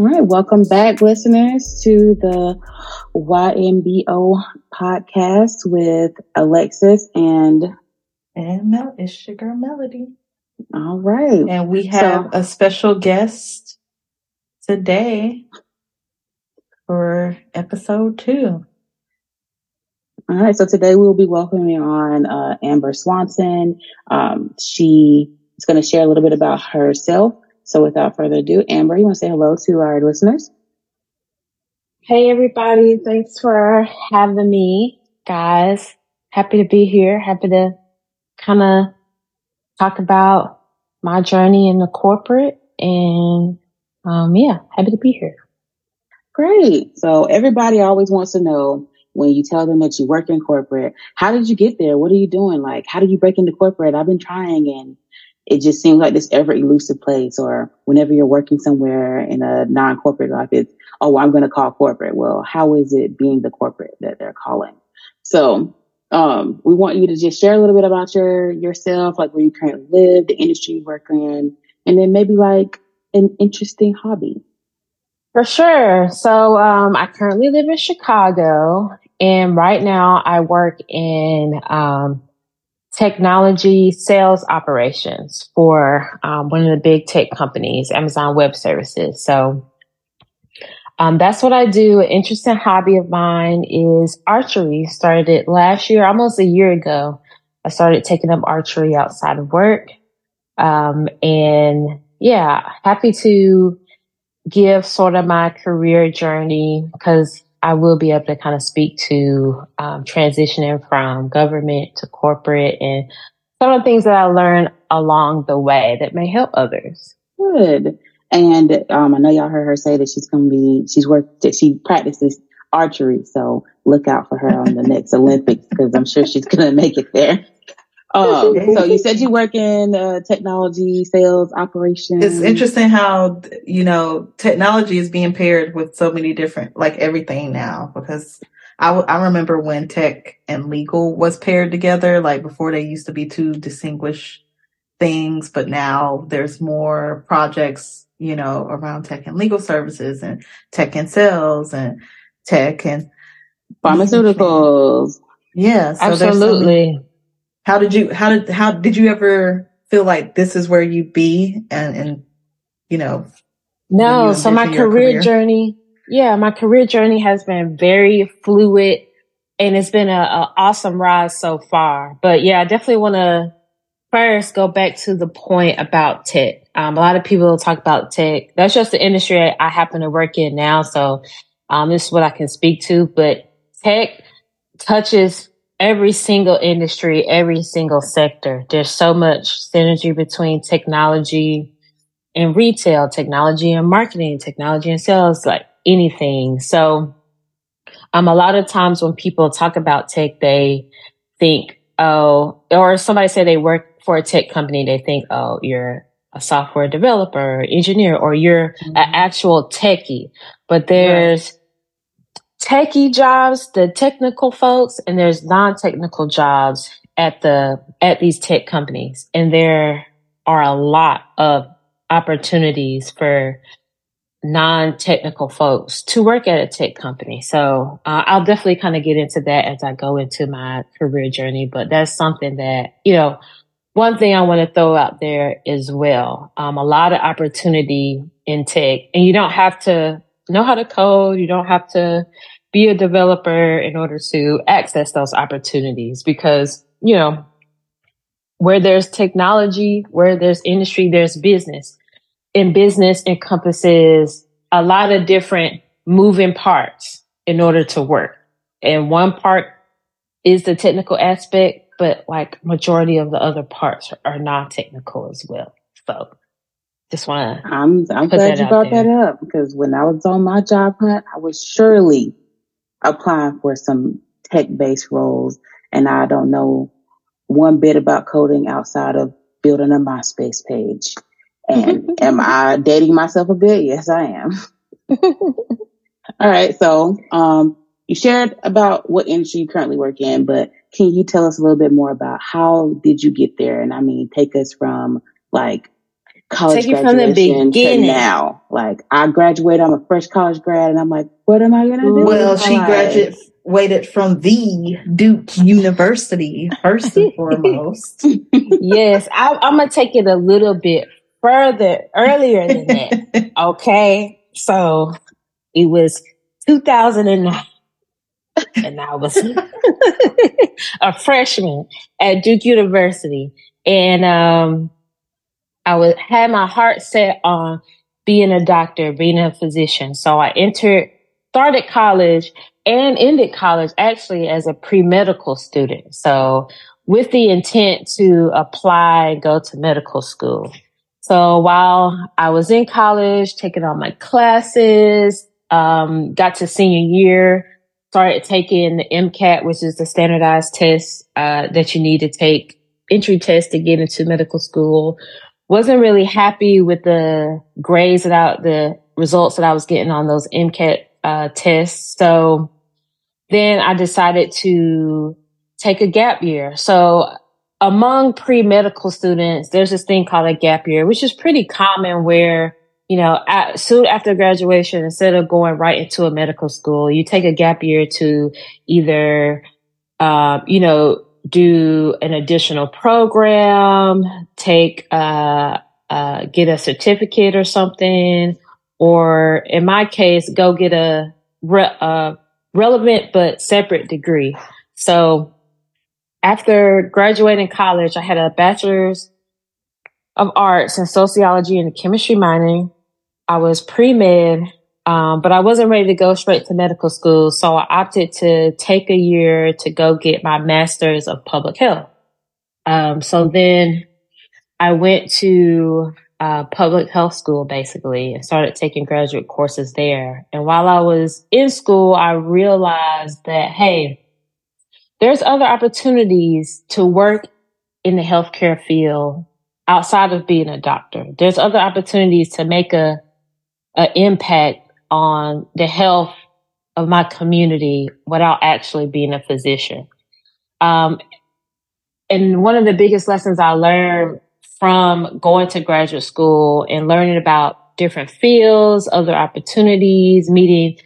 All right, welcome back, listeners, to the YMBO podcast with Alexis and and Mel. It's your girl Melody. All right, and we have so, a special guest today for episode two. All right, so today we'll be welcoming on uh, Amber Swanson. Um, she is going to share a little bit about herself so without further ado, Amber, you want to say hello to our listeners? Hey, everybody. Thanks for having me, guys. Happy to be here. Happy to kind of talk about my journey in the corporate and, um, yeah, happy to be here. Great. So everybody always wants to know when you tell them that you work in corporate, how did you get there? What are you doing? Like, how did you break into corporate? I've been trying and it just seems like this ever elusive place or whenever you're working somewhere in a non-corporate life, it's, oh, I'm going to call corporate. Well, how is it being the corporate that they're calling? So, um, we want you to just share a little bit about your, yourself, like where you currently live, the industry you work in, and then maybe like an interesting hobby. For sure. So, um, I currently live in Chicago and right now I work in, um, technology sales operations for um, one of the big tech companies, Amazon Web Services. So um, that's what I do. An interesting hobby of mine is archery. Started it last year, almost a year ago. I started taking up archery outside of work. Um, and yeah, happy to give sort of my career journey because I will be able to kind of speak to um, transitioning from government to corporate and some of the things that I learned along the way that may help others. Good. And um, I know y'all heard her say that she's going to be, she's worked, she practices archery. So look out for her on the next Olympics because I'm sure she's going to make it there. Um, so you said you work in uh, technology, sales, operations. It's interesting how you know technology is being paired with so many different, like everything now. Because I, I remember when tech and legal was paired together. Like before, they used to be two distinguished things, but now there's more projects, you know, around tech and legal services, and tech and sales, and tech and pharmaceuticals. Yeah, so absolutely how did you how did how did you ever feel like this is where you be and and you know no so my career, career, journey yeah my career journey has been very fluid and it's been a, a awesome ride so far. But yeah i definitely want to first go back to the point about tech. Um, a lot of people talk about tech. That's just the industry i, I happen to work in now so um, this is what i can speak to. But tech touches every single industry, every single sector. There's so much synergy between technology and retail, technology and marketing, technology and sales, like anything. So, um, a lot of times when people talk about tech, they think, oh, or somebody say they work for a tech company, they think, oh, you're a software developer, engineer, or you're mm-hmm. an actual techie. But there's right techie jobs, the technical folks, and there's non-technical jobs at the at these tech companies, and there are a lot of opportunities for non-technical folks to work at a tech company. So uh, I'll definitely kind of get into that as I go into my career journey. But that's something that you know. One thing I want to throw out there as well. Um, a lot of opportunity in tech, and you don't have to know how to code. You don't have to be a developer in order to access those opportunities because, you know, where there's technology, where there's industry, there's business. And business encompasses a lot of different moving parts in order to work. And one part is the technical aspect, but like majority of the other parts are non-technical as well. So just want to. I'm I'm glad you brought there. that up because when I was on my job hunt, I was surely applying for some tech based roles, and I don't know one bit about coding outside of building a MySpace page. And am I dating myself a bit? Yes, I am. All right. So, um, you shared about what industry you currently work in, but can you tell us a little bit more about how did you get there? And I mean, take us from like college Take graduation to now. Like I graduated, I'm a fresh college grad, and I'm like, what am I gonna do? Well, she graduated from the Duke University first and foremost. yes, I, I'm gonna take it a little bit further earlier than that. okay, so it was 2009 and I was a freshman at Duke University. And um, I was had my heart set on being a doctor, being a physician. So I entered, started college and ended college actually as a pre-medical student. So with the intent to apply, and go to medical school. So while I was in college, taking all my classes, um, got to senior year, started taking the MCAT, which is the standardized test uh, that you need to take, entry test to get into medical school. Wasn't really happy with the grades that the results that I was getting on those MCAT uh, tests. So then I decided to take a gap year. So among pre-medical students, there's this thing called a gap year, which is pretty common where you know, at, soon after graduation, instead of going right into a medical school, you take a gap year to either, uh, you know, do an additional program, take, uh, uh, get a certificate or something, or in my case, go get a, re- a relevant but separate degree. So after graduating college, I had a bachelor's of arts in sociology and chemistry minor. I was pre med, um, but I wasn't ready to go straight to medical school. So I opted to take a year to go get my master's of public health. Um, so then I went to uh, public health school basically and started taking graduate courses there. And while I was in school, I realized that, hey, there's other opportunities to work in the healthcare field outside of being a doctor. There's other opportunities to make a an impact on the health of my community without actually being a physician. Um, and one of the biggest lessons I learned from going to graduate school and learning about different fields, other opportunities, meeting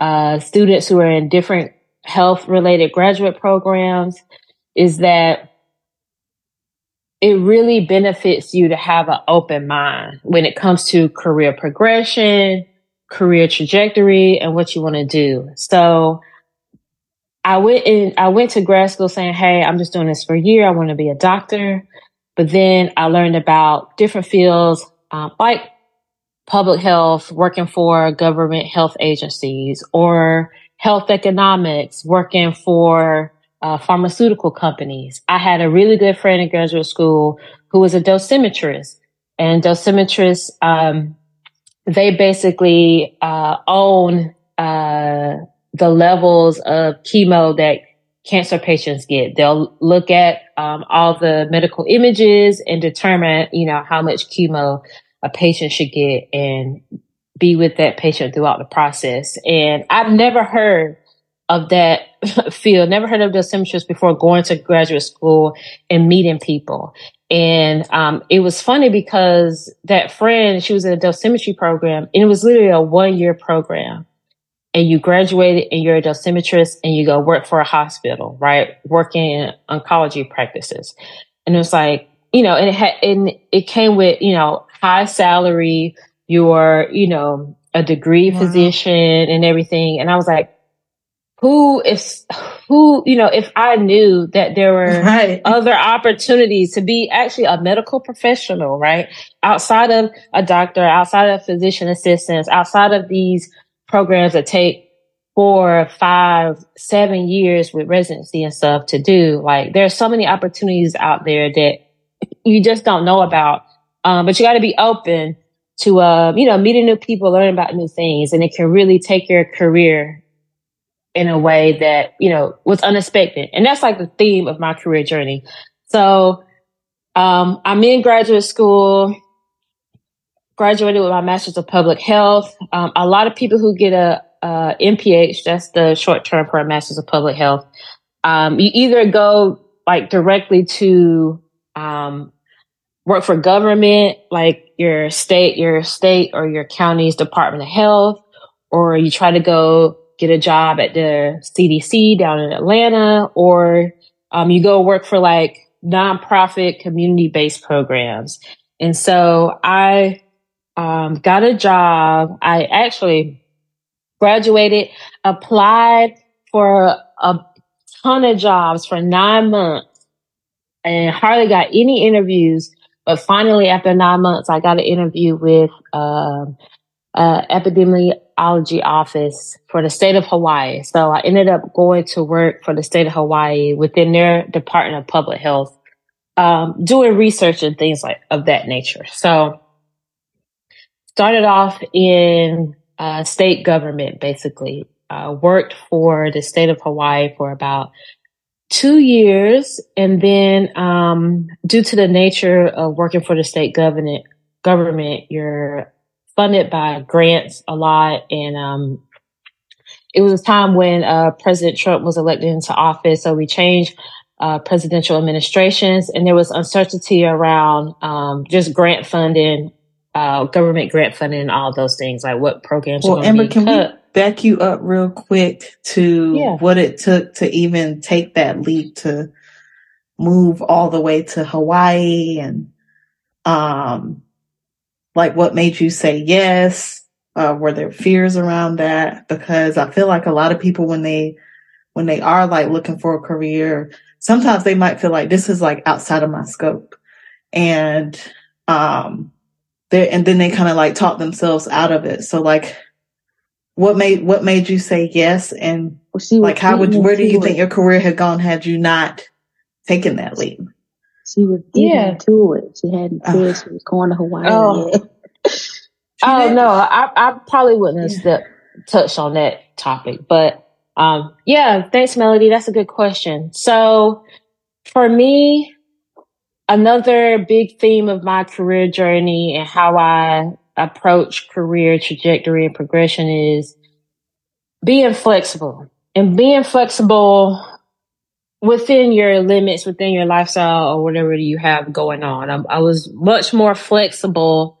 uh, students who are in different health related graduate programs is that it really benefits you to have an open mind when it comes to career progression, career trajectory, and what you want to do. So I went in, I went to grad school saying, Hey, I'm just doing this for a year. I want to be a doctor. But then I learned about different fields, um, like public health, working for government health agencies or health economics, working for uh, pharmaceutical companies. I had a really good friend in graduate school who was a dosimetrist, and dosimetrists um, they basically uh, own uh, the levels of chemo that cancer patients get. They'll look at um, all the medical images and determine, you know, how much chemo a patient should get and be with that patient throughout the process. And I've never heard of that field. Never heard of dosimetrists before going to graduate school and meeting people. And um, it was funny because that friend, she was in a dosimetry program, and it was literally a one year program. And you graduated and you're a dosimetrist and you go work for a hospital, right? Working in oncology practices. And it was like, you know, and it had, and it came with, you know, high salary, you're, you know, a degree wow. physician and everything. And I was like, who if who you know if i knew that there were right. other opportunities to be actually a medical professional right outside of a doctor outside of physician assistants outside of these programs that take four five seven years with residency and stuff to do like there's so many opportunities out there that you just don't know about um, but you got to be open to uh, you know meeting new people learning about new things and it can really take your career in a way that, you know, was unexpected. And that's like the theme of my career journey. So, um, I'm in graduate school, graduated with my master's of public health. Um, a lot of people who get a, a MPH, that's the short term for a master's of public health. Um, you either go like directly to, um, work for government, like your state, your state or your county's Department of Health, or you try to go get a job at the CDC down in Atlanta, or um, you go work for like nonprofit community based programs. And so I um, got a job. I actually graduated, applied for a ton of jobs for nine months and hardly got any interviews. But finally, after nine months, I got an interview with um, uh, epidemiology office for the state of Hawaii. So I ended up going to work for the state of Hawaii within their Department of Public Health, um, doing research and things like of that nature. So started off in uh, state government, basically. Uh, worked for the state of Hawaii for about two years, and then um, due to the nature of working for the state government, government, you're funded by grants a lot, and um, it was a time when uh, President Trump was elected into office, so we changed uh, presidential administrations, and there was uncertainty around um, just grant funding uh, government grant funding and all those things, like what programs. Well, Amber, can cut. we back you up real quick to yeah. what it took to even take that leap to move all the way to Hawaii and, um, like what made you say yes? Uh, were there fears around that? Because I feel like a lot of people when they, when they are like looking for a career, sometimes they might feel like this is like outside of my scope. And, um, there, and then they kind of like talk themselves out of it. So like, what made what made you say yes, and well, like how would where do you think your career had gone had you not taken that leap? She was yeah to it. She hadn't uh, said she was going to Hawaii oh. yet. oh no, I I probably wouldn't have yeah. touched on that topic, but um, yeah, thanks, Melody. That's a good question. So for me, another big theme of my career journey and how I approach career trajectory and progression is being flexible and being flexible within your limits, within your lifestyle or whatever you have going on. I, I was much more flexible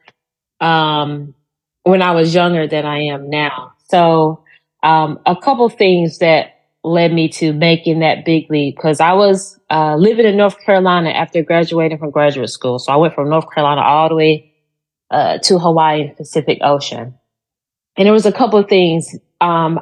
um, when I was younger than I am now. So, um, a couple things that led me to making that big leap because I was uh, living in North Carolina after graduating from graduate school. So I went from North Carolina all the way uh, to Hawaii and Pacific Ocean. And there was a couple of things. Um,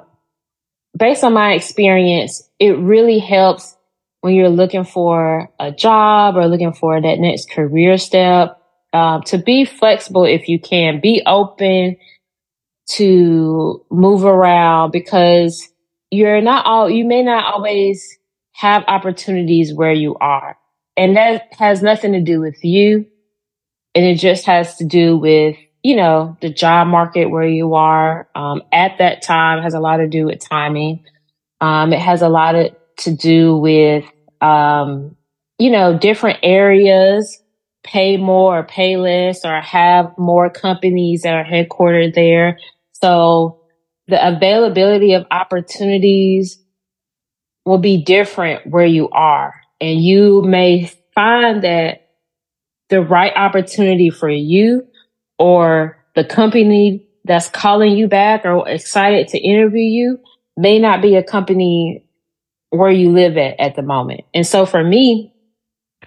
based on my experience, it really helps when you're looking for a job or looking for that next career step um, to be flexible if you can. Be open to move around because you're not all, you may not always have opportunities where you are. And that has nothing to do with you. And it just has to do with, you know, the job market where you are um, at that time has a lot to do with timing. Um, it has a lot of, to do with, um, you know, different areas pay more or pay less or have more companies that are headquartered there. So the availability of opportunities will be different where you are. And you may find that the right opportunity for you or the company that's calling you back or excited to interview you may not be a company where you live at at the moment. And so for me,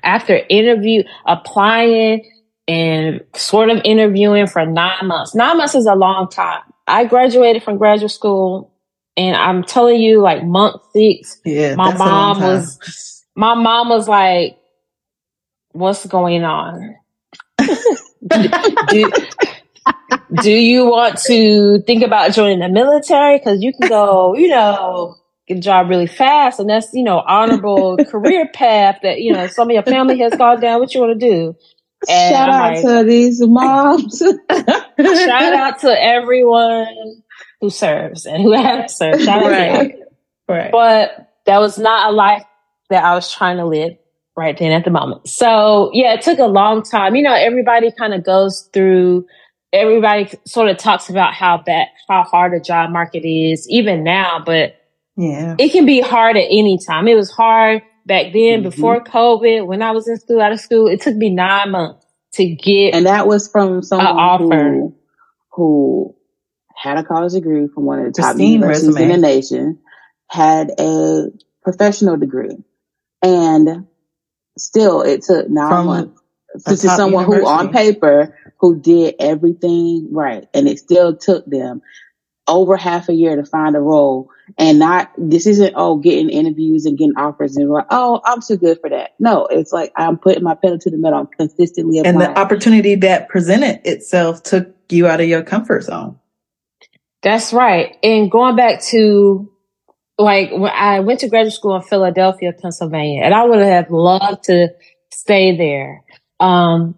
after interview, applying and sort of interviewing for nine months, nine months is a long time. I graduated from graduate school and I'm telling you, like month six, yeah, my mom was, my mom was like, what's going on? do, do you want to think about joining the military? Cause you can go, you know, get a job really fast and that's, you know, honorable career path that, you know, some of your family has gone down. What you want to do? And Shout I'm out like, to these moms. shout out to everyone who serves and who has served. Shout right. Right. But that was not a life that I was trying to live right then at the moment. So yeah, it took a long time. You know, everybody kind of goes through everybody sort of talks about how bad how hard the job market is even now, but yeah. It can be hard at any time. It was hard back then mm-hmm. before COVID when I was in school out of school. It took me nine months to get and that was from someone who, who had a college degree from one of the top universities resume. in the nation, had a professional degree, and still it took nine from months to someone university. who on paper who did everything right, and it still took them over half a year to find a role and not this isn't oh getting interviews and getting offers and like oh I'm too good for that. No, it's like I'm putting my pedal to the metal. I'm consistently applying. And the opportunity that presented itself took you out of your comfort zone. That's right. And going back to like when I went to graduate school in Philadelphia, Pennsylvania, and I would have loved to stay there. Um,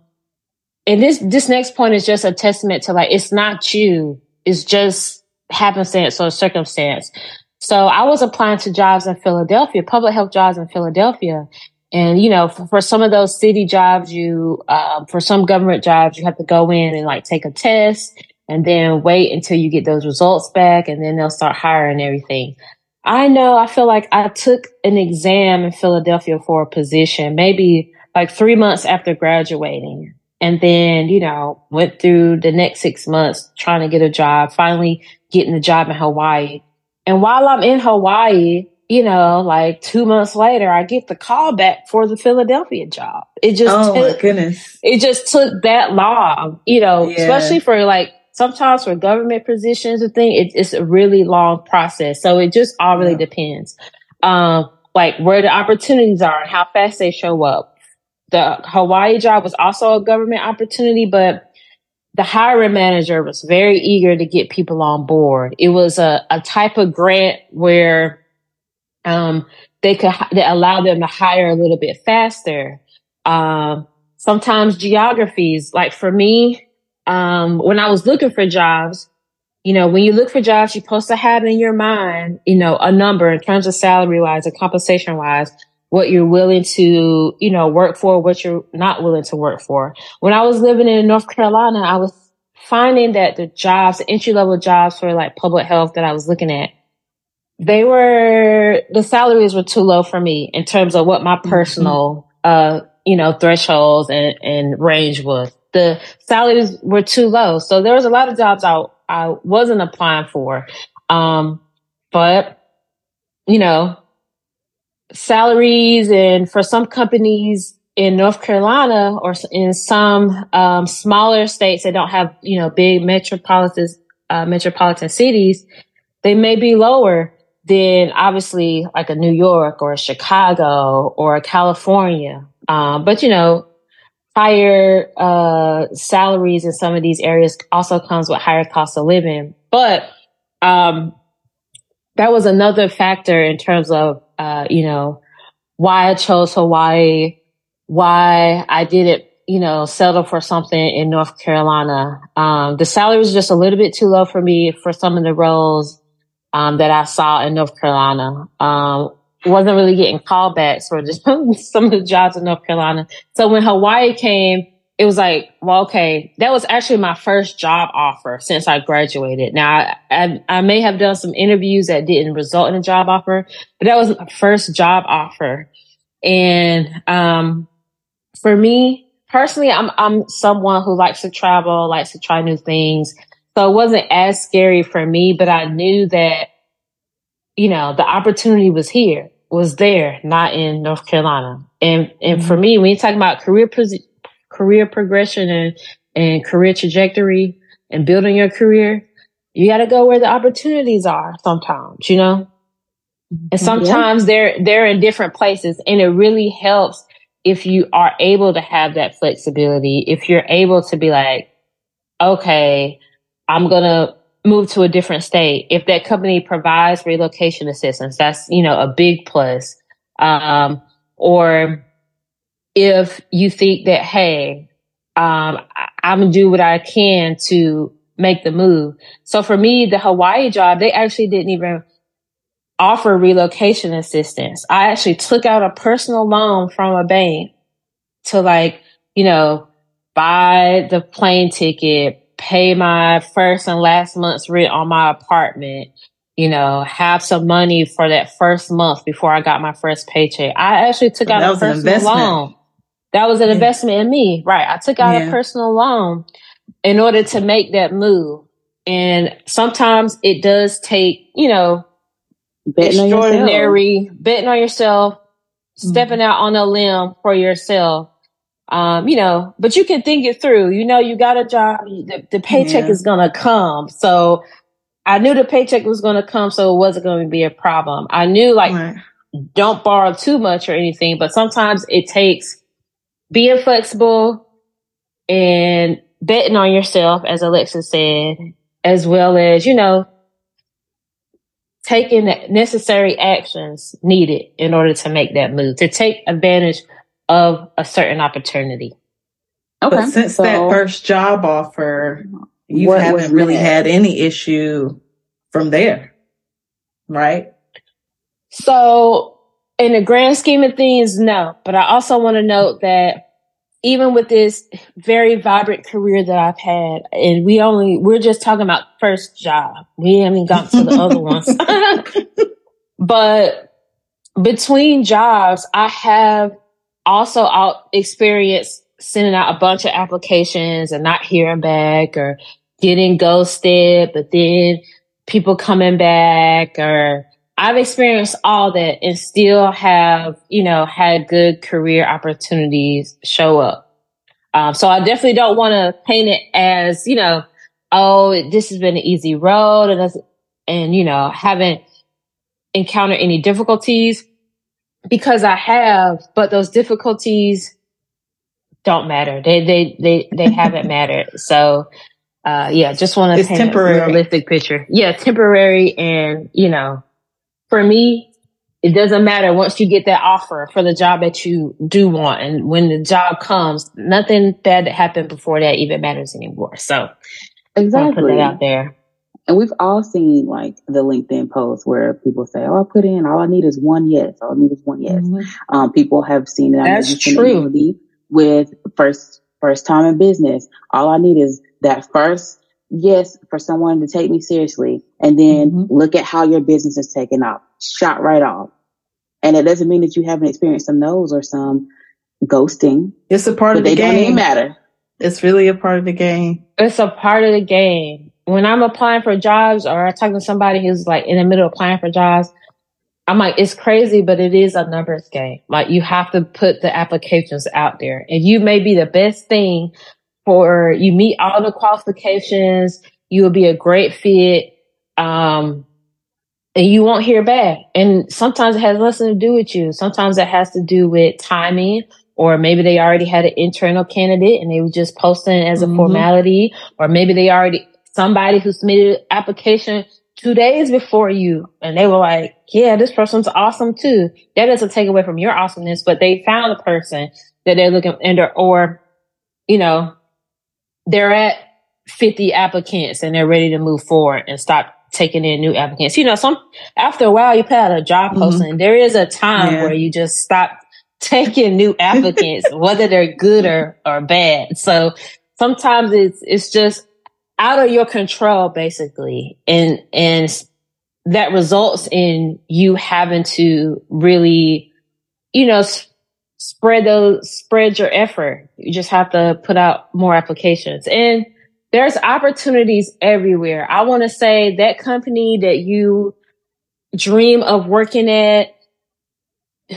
and this this next point is just a testament to like it's not you, it's just happenstance or circumstance. So I was applying to jobs in Philadelphia, public health jobs in Philadelphia. And, you know, for, for some of those city jobs, you, uh, for some government jobs, you have to go in and like take a test and then wait until you get those results back and then they'll start hiring everything. I know I feel like I took an exam in Philadelphia for a position, maybe like three months after graduating. And then, you know, went through the next six months trying to get a job, finally getting a job in Hawaii. And while I'm in Hawaii, you know, like two months later, I get the call back for the Philadelphia job. It just, oh took, my goodness. It just took that long, you know, yeah. especially for like sometimes for government positions and thing, it, it's a really long process. So it just all really yeah. depends. Um, like where the opportunities are and how fast they show up the Hawaii job was also a government opportunity, but the hiring manager was very eager to get people on board. It was a, a type of grant where um, they could they allow them to hire a little bit faster. Um, sometimes geographies, like for me, um, when I was looking for jobs, you know, when you look for jobs, you're supposed to have in your mind, you know, a number in terms of salary wise and compensation wise what you're willing to, you know, work for, what you're not willing to work for. When I was living in North Carolina, I was finding that the jobs, entry level jobs for like public health that I was looking at, they were, the salaries were too low for me in terms of what my mm-hmm. personal, mm-hmm. uh, you know, thresholds and, and range was. The salaries were too low. So there was a lot of jobs I, I wasn't applying for. Um, but, you know, salaries and for some companies in North Carolina or in some um, smaller states that don't have you know big metropolitan uh, metropolitan cities, they may be lower than obviously like a New York or a Chicago or a California. Um, but you know, higher uh, salaries in some of these areas also comes with higher cost of living. But um, that was another factor in terms of uh, you know, why I chose Hawaii, why I didn't, you know, settle for something in North Carolina. Um, the salary was just a little bit too low for me for some of the roles, um, that I saw in North Carolina. Um, wasn't really getting callbacks for just some of the jobs in North Carolina. So when Hawaii came, it was like, well, okay, that was actually my first job offer since I graduated. Now, I, I, I, may have done some interviews that didn't result in a job offer, but that was my first job offer. And, um, for me personally, I'm, I'm someone who likes to travel, likes to try new things. So it wasn't as scary for me, but I knew that, you know, the opportunity was here, was there, not in North Carolina. And, and mm-hmm. for me, when you talk about career career progression and, and career trajectory and building your career, you got to go where the opportunities are sometimes, you know? And sometimes yeah. they're, they're in different places and it really helps if you are able to have that flexibility, if you're able to be like, okay, I'm going to move to a different state. If that company provides relocation assistance, that's, you know, a big plus. Um, or if you think that, hey, um, I'm gonna do what I can to make the move. So for me, the Hawaii job, they actually didn't even offer relocation assistance. I actually took out a personal loan from a bank to like, you know, buy the plane ticket, pay my first and last month's rent on my apartment, you know, have some money for that first month before I got my first paycheck. I actually took out a personal loan. That was an investment in me. Right. I took out yeah. a personal loan in order to make that move. And sometimes it does take, you know, betting extraordinary on betting on yourself, mm-hmm. stepping out on a limb for yourself. Um, you know, but you can think it through. You know, you got a job, the, the paycheck yeah. is gonna come. So I knew the paycheck was gonna come, so it wasn't gonna be a problem. I knew like right. don't borrow too much or anything, but sometimes it takes being flexible and betting on yourself, as Alexis said, as well as, you know, taking the necessary actions needed in order to make that move, to take advantage of a certain opportunity. Okay. But since so, that first job offer, you haven't really that? had any issue from there, right? So, in the grand scheme of things, no. But I also want to note that even with this very vibrant career that I've had, and we only, we're just talking about first job. We haven't got to the other ones. but between jobs, I have also out experienced sending out a bunch of applications and not hearing back or getting ghosted, but then people coming back or I've experienced all that and still have, you know, had good career opportunities show up. Um, so I definitely don't want to paint it as, you know, oh, this has been an easy road and, and, you know, haven't encountered any difficulties because I have, but those difficulties don't matter. They, they, they, they haven't mattered. So, uh, yeah, just want to paint temporary. a realistic picture. Yeah, temporary and, you know, for me, it doesn't matter once you get that offer for the job that you do want. And when the job comes, nothing bad that happened before that even matters anymore. So exactly put that out there. And we've all seen like the LinkedIn posts where people say, "Oh, I put in all I need is one yes. All I need is one yes." Mm-hmm. Um, people have seen that. That's true. With first first time in business, all I need is that first yes for someone to take me seriously and then mm-hmm. look at how your business is taken off shot right off. And it doesn't mean that you haven't experienced some no's or some ghosting it's a part of the they game don't even matter. It's really a part of the game. It's a part of the game. When i'm applying for jobs or i talk to somebody who's like in the middle of applying for jobs I'm like, it's crazy, but it is a numbers game. Like you have to put the applications out there. And you may be the best thing for you meet all the qualifications. You will be a great fit. Um, and you won't hear back. And sometimes it has nothing to do with you. Sometimes it has to do with timing, or maybe they already had an internal candidate and they were just posting as a mm-hmm. formality, or maybe they already somebody who submitted an application two days before you and they were like, yeah, this person's awesome too. That doesn't take away from your awesomeness, but they found a person that they're looking under or, you know, they're at 50 applicants and they're ready to move forward and stop taking in new applicants. You know, some after a while you put out a job mm-hmm. posting. There is a time yeah. where you just stop taking new applicants, whether they're good or, or bad. So sometimes it's it's just out of your control basically. And and that results in you having to really, you know, spread those, spread your effort. You just have to put out more applications and there's opportunities everywhere. I want to say that company that you dream of working at,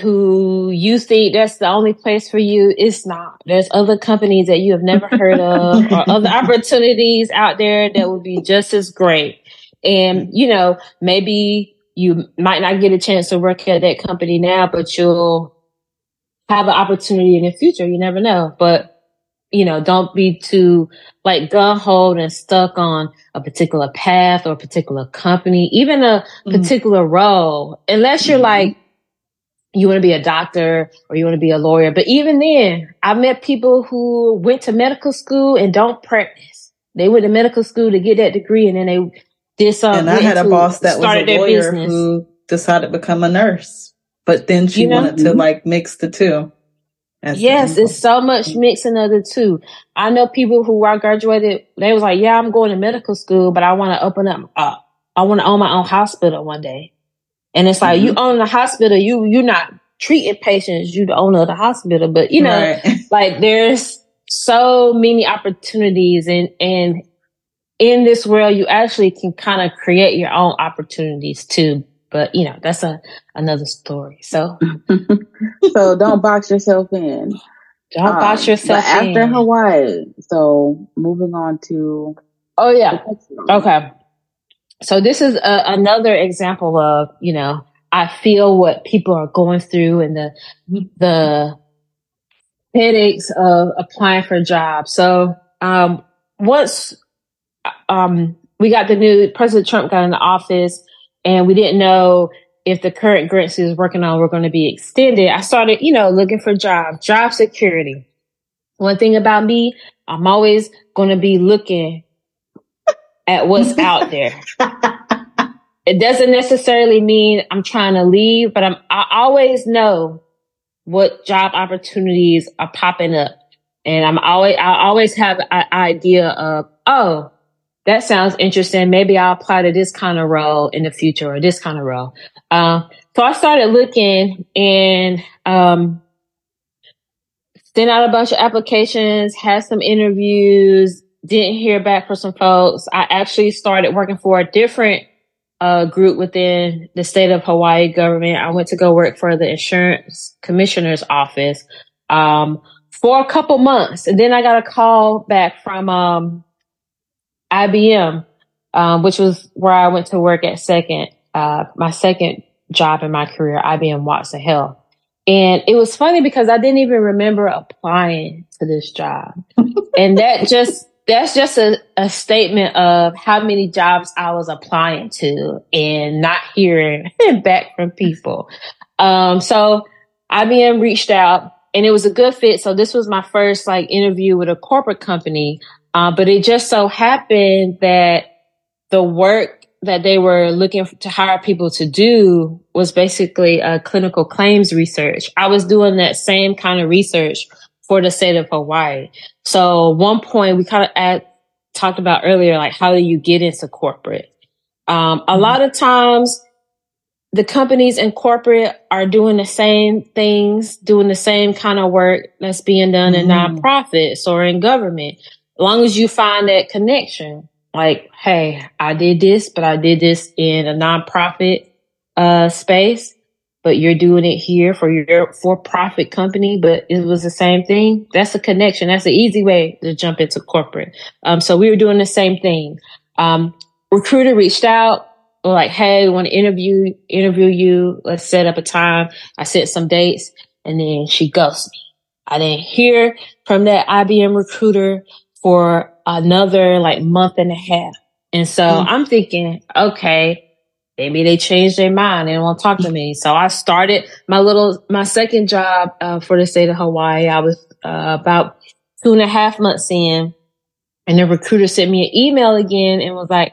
who you think that's the only place for you, it's not. There's other companies that you have never heard of or other opportunities out there that would be just as great. And, you know, maybe you might not get a chance to work at that company now, but you'll have an opportunity in the future. You never know. But, you know, don't be too like gun hold and stuck on a particular path or a particular company, even a mm-hmm. particular role, unless you're mm-hmm. like, you want to be a doctor or you want to be a lawyer. But even then, I met people who went to medical school and don't practice. They went to medical school to get that degree and then they did something. And I had a boss that was a lawyer who decided to become a nurse. But then she you know, wanted to like mix the two. Yes, it's so much mixing of the two. I know people who are graduated, they was like, yeah, I'm going to medical school, but I want to open up, uh, I want to own my own hospital one day. And it's like, mm-hmm. you own the hospital, you, you're not treating patients, you the owner of the hospital, but you know, right. like there's so many opportunities and and in this world you actually can kind of create your own opportunities too but you know that's a another story. So so don't box yourself in. Don't um, box yourself in. after hawaii so moving on to oh yeah. okay. So this is a, another example of you know i feel what people are going through and the the headaches of applying for jobs. So um, once um, we got the new President Trump got in the office, and we didn't know if the current grants he was working on were going to be extended. I started, you know, looking for jobs, job security. One thing about me, I'm always going to be looking at what's out there. It doesn't necessarily mean I'm trying to leave, but I'm, I always know what job opportunities are popping up. And I'm always, I always have an idea of, oh, that sounds interesting. Maybe I'll apply to this kind of role in the future or this kind of role. Uh, so I started looking and, um, sent out a bunch of applications, had some interviews, didn't hear back from some folks. I actually started working for a different a group within the state of Hawaii government. I went to go work for the insurance commissioner's office um, for a couple months, and then I got a call back from um, IBM, um, which was where I went to work at second, uh, my second job in my career, IBM Watson Health. And it was funny because I didn't even remember applying to this job. and that just that's just a, a statement of how many jobs I was applying to and not hearing back from people. Um, so IBM reached out and it was a good fit. So this was my first like interview with a corporate company. Uh, but it just so happened that the work that they were looking to hire people to do was basically a clinical claims research. I was doing that same kind of research for the state of Hawaii. So one point we kind of talked about earlier, like how do you get into corporate? Um, a mm-hmm. lot of times the companies in corporate are doing the same things, doing the same kind of work that's being done mm-hmm. in nonprofits or in government. Long as you find that connection, like, hey, I did this, but I did this in a nonprofit uh, space but you're doing it here for your for profit company, but it was the same thing. That's a connection. That's an easy way to jump into corporate. Um, so we were doing the same thing. Um, recruiter reached out, like, Hey, we want to interview, interview you. Let's set up a time. I set some dates and then she ghosted me. I didn't hear from that IBM recruiter for another like month and a half. And so mm-hmm. I'm thinking, okay, maybe they changed their mind and won't want to talk to me. So I started my little, my second job uh, for the state of Hawaii. I was uh, about two and a half months in and the recruiter sent me an email again and was like,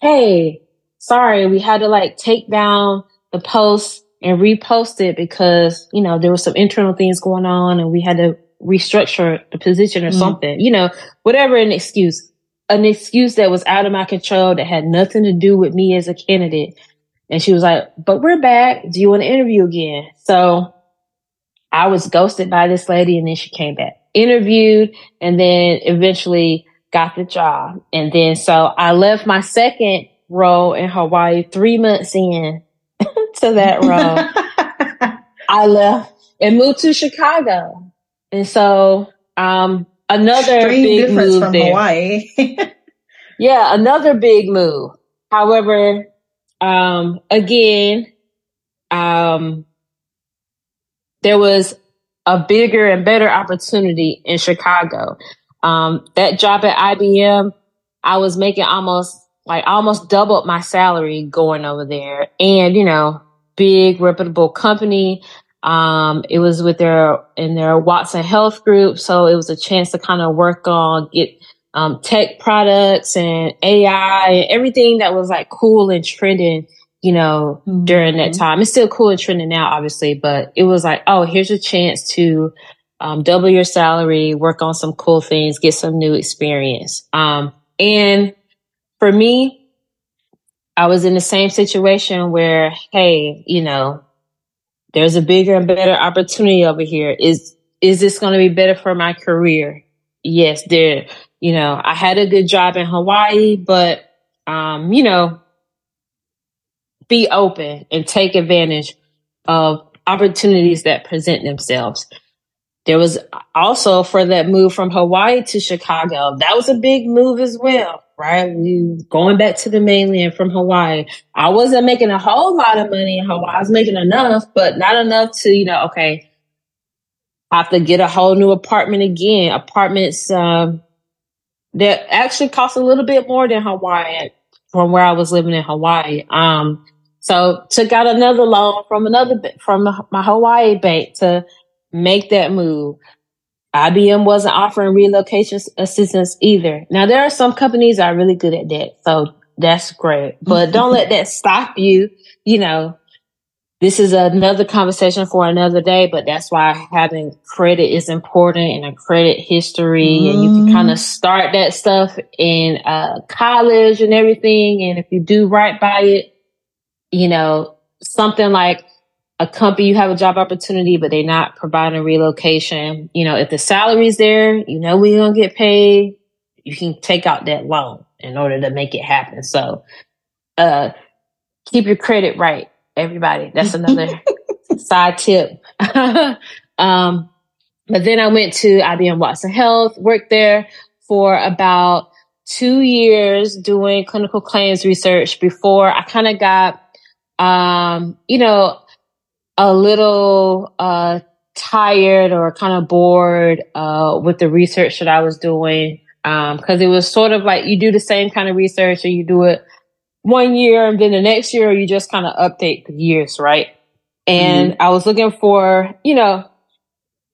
Hey, sorry, we had to like take down the post and repost it because, you know, there were some internal things going on and we had to restructure the position or mm-hmm. something, you know, whatever an excuse an excuse that was out of my control that had nothing to do with me as a candidate. And she was like, but we're back. Do you want to interview again? So I was ghosted by this lady and then she came back, interviewed and then eventually got the job. And then so I left my second role in Hawaii three months in to that role. I left and moved to Chicago. And so, um, another Strange big move from there. Hawaii. yeah, another big move. However, um, again, um, there was a bigger and better opportunity in Chicago. Um, that job at IBM, I was making almost like almost doubled my salary going over there. And, you know, big reputable company. Um, it was with their in their Watson Health group, so it was a chance to kind of work on get um, tech products and AI and everything that was like cool and trending. You know, mm-hmm. during that time, it's still cool and trending now, obviously, but it was like, oh, here's a chance to um, double your salary, work on some cool things, get some new experience. Um, and for me, I was in the same situation where, hey, you know, there's a bigger and better opportunity over here. Is is this going to be better for my career? Yes, there, you know, I had a good job in Hawaii, but, um, you know, be open and take advantage of opportunities that present themselves. There was also for that move from Hawaii to Chicago. That was a big move as well, right? We going back to the mainland from Hawaii. I wasn't making a whole lot of money in Hawaii. I was making enough, but not enough to, you know, okay, I have to get a whole new apartment again. Apartments um, that actually cost a little bit more than Hawaii from where I was living in Hawaii. Um, so took out another loan from another from my Hawaii bank to make that move. IBM wasn't offering relocation assistance either. Now there are some companies that are really good at that. So that's great, but don't let that stop you. You know, this is another conversation for another day, but that's why having credit is important and a credit history mm. and you can kind of mm-hmm. start that stuff in uh, college and everything. And if you do right by it, you know, something like a company, you have a job opportunity, but they're not providing a relocation. You know, if the salary's there, you know, we're going to get paid. You can take out that loan in order to make it happen. So, uh, keep your credit right, everybody. That's another side tip. um, but then I went to IBM Watson Health, worked there for about two years doing clinical claims research before I kind of got, um, you know, a little uh, tired or kind of bored uh, with the research that I was doing because um, it was sort of like you do the same kind of research or you do it one year and then the next year you just kind of update the years, right? And mm-hmm. I was looking for, you know,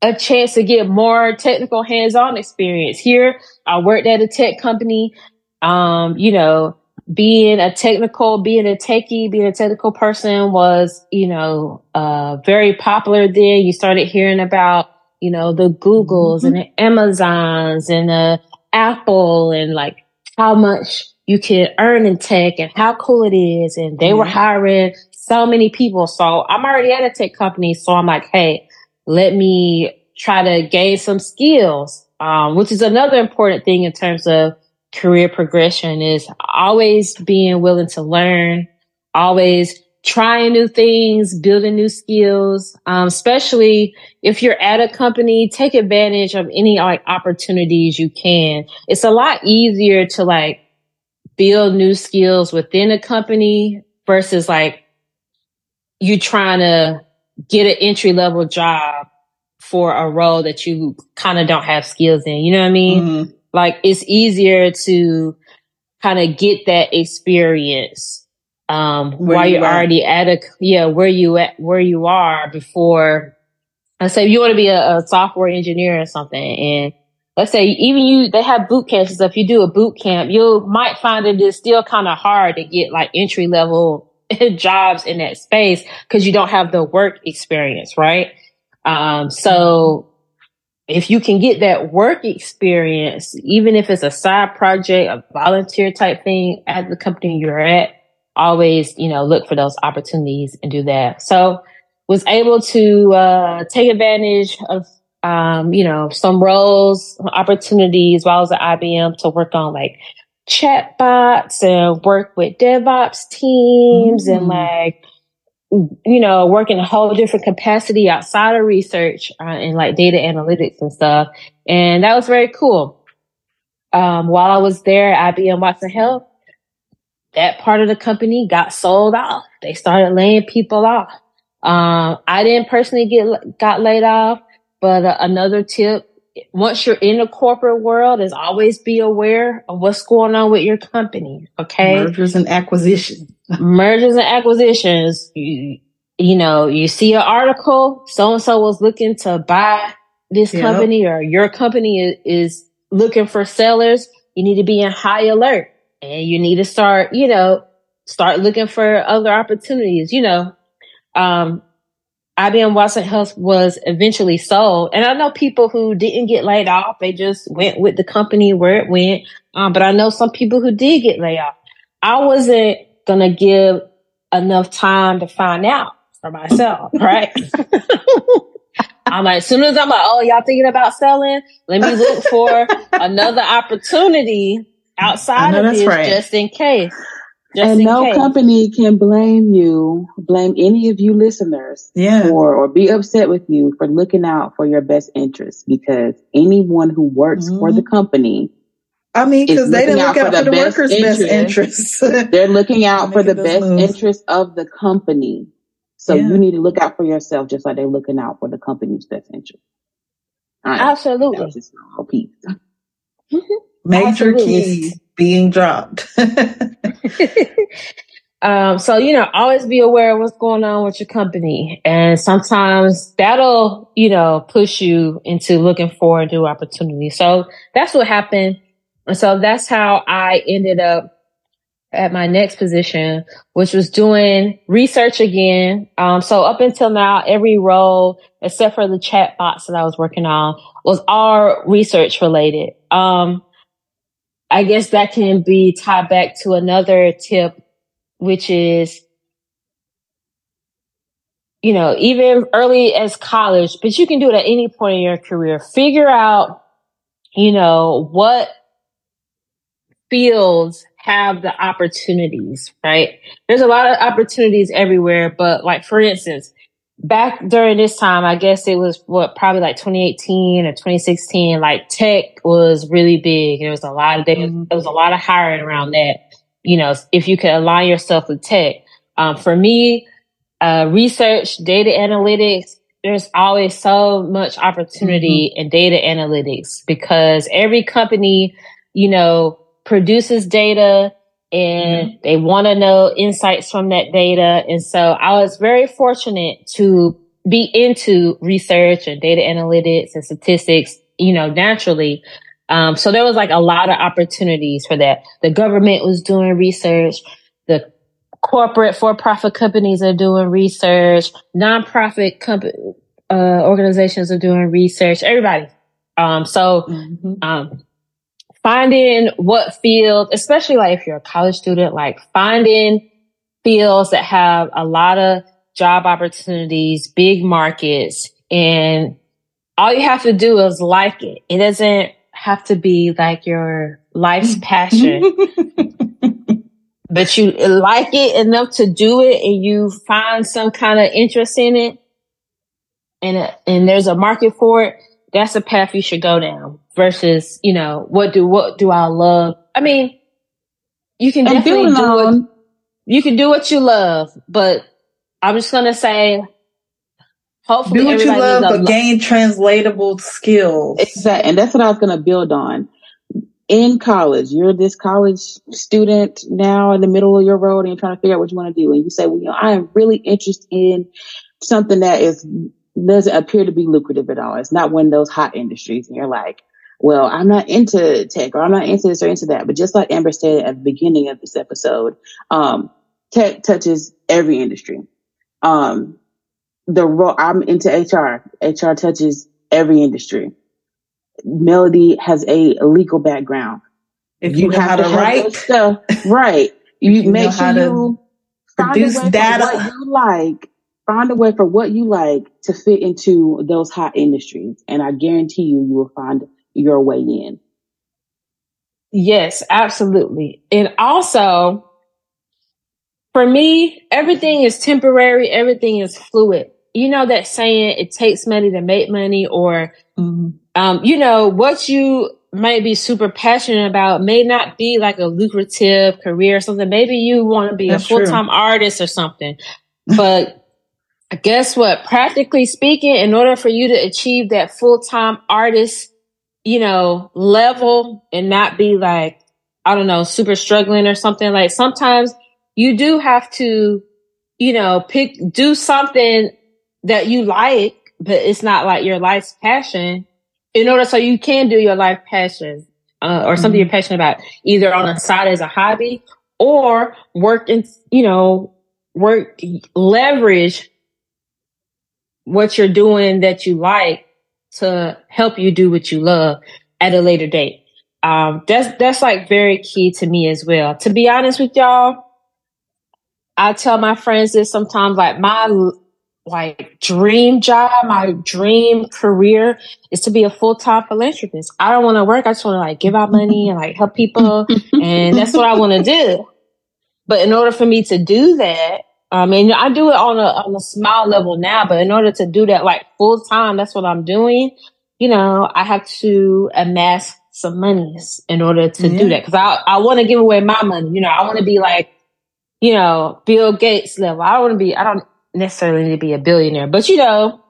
a chance to get more technical hands-on experience. Here, I worked at a tech company. Um, you know, being a technical, being a techie, being a technical person was, you know, uh, very popular then. You started hearing about, you know, the Googles mm-hmm. and the Amazons and the Apple and like how much you can earn in tech and how cool it is. And they mm-hmm. were hiring so many people. So I'm already at a tech company. So I'm like, Hey, let me try to gain some skills. Um, which is another important thing in terms of career progression is always being willing to learn, always trying new things, building new skills, um, especially if you're at a company, take advantage of any like opportunities you can. It's a lot easier to like build new skills within a company versus like you trying to get an entry level job for a role that you kind of don't have skills in. You know what I mean? Mm-hmm like it's easier to kind of get that experience um where while you're already at a yeah where you at where you are before let's say you want to be a, a, software engineer or something and let's say even you they have boot camps and stuff you do a boot camp you might find it is still kind of hard to get like entry level jobs in that space because you don't have the work experience right? Um so if you can get that work experience, even if it's a side project, a volunteer type thing at the company you're at, always, you know, look for those opportunities and do that. So was able to, uh, take advantage of, um, you know, some roles, opportunities while I was at IBM to work on like chatbots and work with DevOps teams mm. and like, you know, work in a whole different capacity outside of research uh, and like data analytics and stuff. And that was very cool. Um, while I was there at IBM Watson Health, that part of the company got sold off. They started laying people off. Um, I didn't personally get, got laid off, but uh, another tip once you're in the corporate world is always be aware of what's going on with your company. Okay. Mergers and acquisitions. Mergers and acquisitions. You, you know, you see an article, so and so was looking to buy this yep. company or your company is, is looking for sellers. You need to be in high alert and you need to start, you know, start looking for other opportunities, you know. Um, IBM Watson Health was eventually sold. And I know people who didn't get laid off. They just went with the company where it went. Um, but I know some people who did get laid off. I wasn't going to give enough time to find out for myself, right? I'm like, as soon as I'm like, oh, y'all thinking about selling? Let me look for another opportunity outside of this right. just in case. Just and no case. company can blame you, blame any of you listeners yeah. for or be upset with you for looking out for your best interests because anyone who works mm-hmm. for the mm-hmm. company I mean, because they didn't look out, for the, the workers' best interests. They're looking out for the best moves. interest of the company. So yeah. you need to look out for yourself just like they're looking out for the company's best interest. Absolutely. Just piece. Major Absolutely. keys being dropped. um, so, you know, always be aware of what's going on with your company. And sometimes that'll, you know, push you into looking for a new opportunity. So that's what happened. And so that's how I ended up at my next position, which was doing research again. Um, so up until now, every role, except for the chatbots that I was working on, was all research related. Um, I guess that can be tied back to another tip, which is, you know, even early as college, but you can do it at any point in your career. Figure out, you know, what fields have the opportunities, right? There's a lot of opportunities everywhere, but like, for instance, back during this time, I guess it was what probably like 2018 or 2016, like tech was really big. There was a lot of, mm-hmm. there was a lot of hiring around that. You know, if you could align yourself with tech. Um, for me, uh, research, data analytics, there's always so much opportunity mm-hmm. in data analytics because every company, you know, produces data and mm-hmm. they want to know insights from that data. And so I was very fortunate to be into research and data analytics and statistics, you know, naturally. Um, so there was like a lot of opportunities for that. The government was doing research. The corporate for-profit companies are doing research. Nonprofit company, uh, organizations are doing research. Everybody. Um, so, mm-hmm. um, finding what field, especially like if you're a college student, like finding fields that have a lot of job opportunities, big markets, and all you have to do is like it. It doesn't have to be like your life's passion. but you like it enough to do it and you find some kind of interest in it and and there's a market for it, that's a path you should go down versus, you know, what do, what do I love? I mean, you can definitely do what, you can do what you love, but I'm just going to say, hopefully do what you love, but gain translatable skills. Exactly. And that's what I was going to build on. In college, you're this college student now in the middle of your road and you're trying to figure out what you want to do. And you say, well, you know, I am really interested in something that is doesn't appear to be lucrative at all. It's not one of those hot industries. And you're like, well, I'm not into tech or I'm not into this or into that. But just like Amber said at the beginning of this episode, um, tech touches every industry. Um, the role I'm into HR. HR touches every industry. Melody has a legal background. If you, you have to write stuff, right? You, you make sure you produce data. What you like, find a way for what you like to fit into those hot industries, and I guarantee you, you will find your way in. Yes, absolutely. And also, for me, everything is temporary, everything is fluid. You know that saying, it takes money to make money, or, mm-hmm. um, you know, what you might be super passionate about may not be like a lucrative career or something. Maybe you want to be That's a full time artist or something. But guess what? Practically speaking, in order for you to achieve that full time artist you know, level and not be like, I don't know, super struggling or something. Like sometimes you do have to, you know, pick, do something that you like, but it's not like your life's passion in order so you can do your life passion uh, or something mm-hmm. you're passionate about either on the side as a hobby or work in, you know, work, leverage what you're doing that you like to help you do what you love at a later date. Um, that's, that's like very key to me as well. To be honest with y'all, I tell my friends this sometimes like my, like dream job, my dream career is to be a full time philanthropist. I don't want to work. I just want to like give out money and like help people. and that's what I want to do. But in order for me to do that, I mean, I do it on a, on a small level now, but in order to do that like full time, that's what I'm doing. You know, I have to amass some monies in order to yeah. do that. Cause I, I want to give away my money. You know, I want to be like, you know, Bill Gates level. I want to be, I don't necessarily need to be a billionaire, but you know,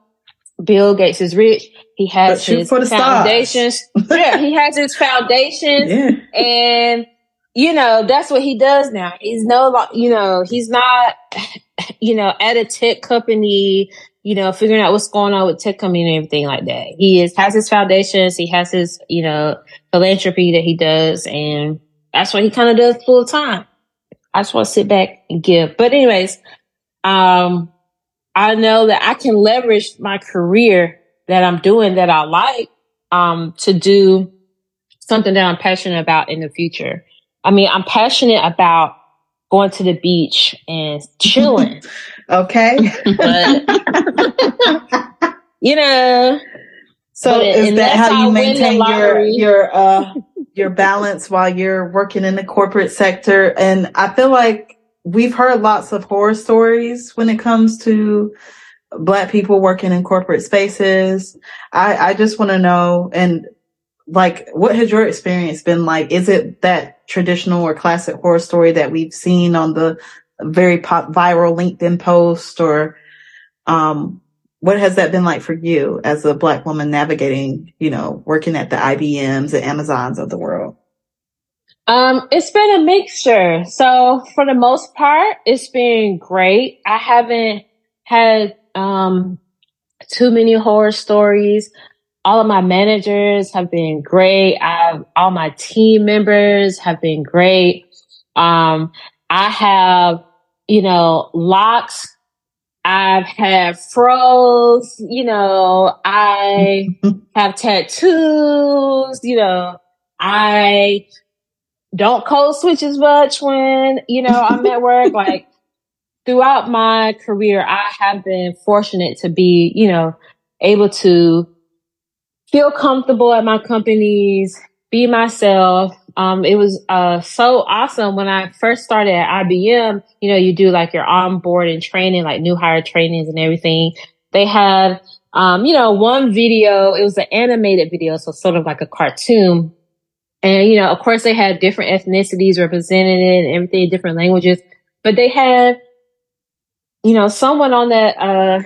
Bill Gates is rich. He has his foundations. yeah, he has his foundations. Yeah. And, you know, that's what he does now. He's no, you know, he's not, you know, at a tech company, you know, figuring out what's going on with tech company and everything like that. He is, has his foundations. He has his, you know, philanthropy that he does. And that's what he kind of does full time. I just want to sit back and give. But anyways, um, I know that I can leverage my career that I'm doing that I like, um, to do something that I'm passionate about in the future. I mean, I'm passionate about going to the beach and chilling. okay. But, you know, so is that how you maintain your, your, uh, your balance while you're working in the corporate sector? And I feel like we've heard lots of horror stories when it comes to black people working in corporate spaces. I, I just want to know and like, what has your experience been like? Is it that traditional or classic horror story that we've seen on the very pop viral LinkedIn post or, um, what has that been like for you as a black woman navigating, you know, working at the IBMs and Amazons of the world? Um, it's been a mixture. So for the most part, it's been great. I haven't had um too many horror stories. All of my managers have been great. I've, all my team members have been great. Um, I have, you know, locks. I've had froze, you know, I have tattoos, you know, I don't code switch as much when, you know, I'm at work. like throughout my career, I have been fortunate to be, you know, able to feel comfortable at my companies, be myself. Um, it was, uh, so awesome when I first started at IBM, you know, you do like your onboarding training, like new hire trainings and everything. They had, um, you know, one video, it was an animated video. So sort of like a cartoon and, you know, of course they had different ethnicities represented and everything, different languages, but they had, you know, someone on that, uh,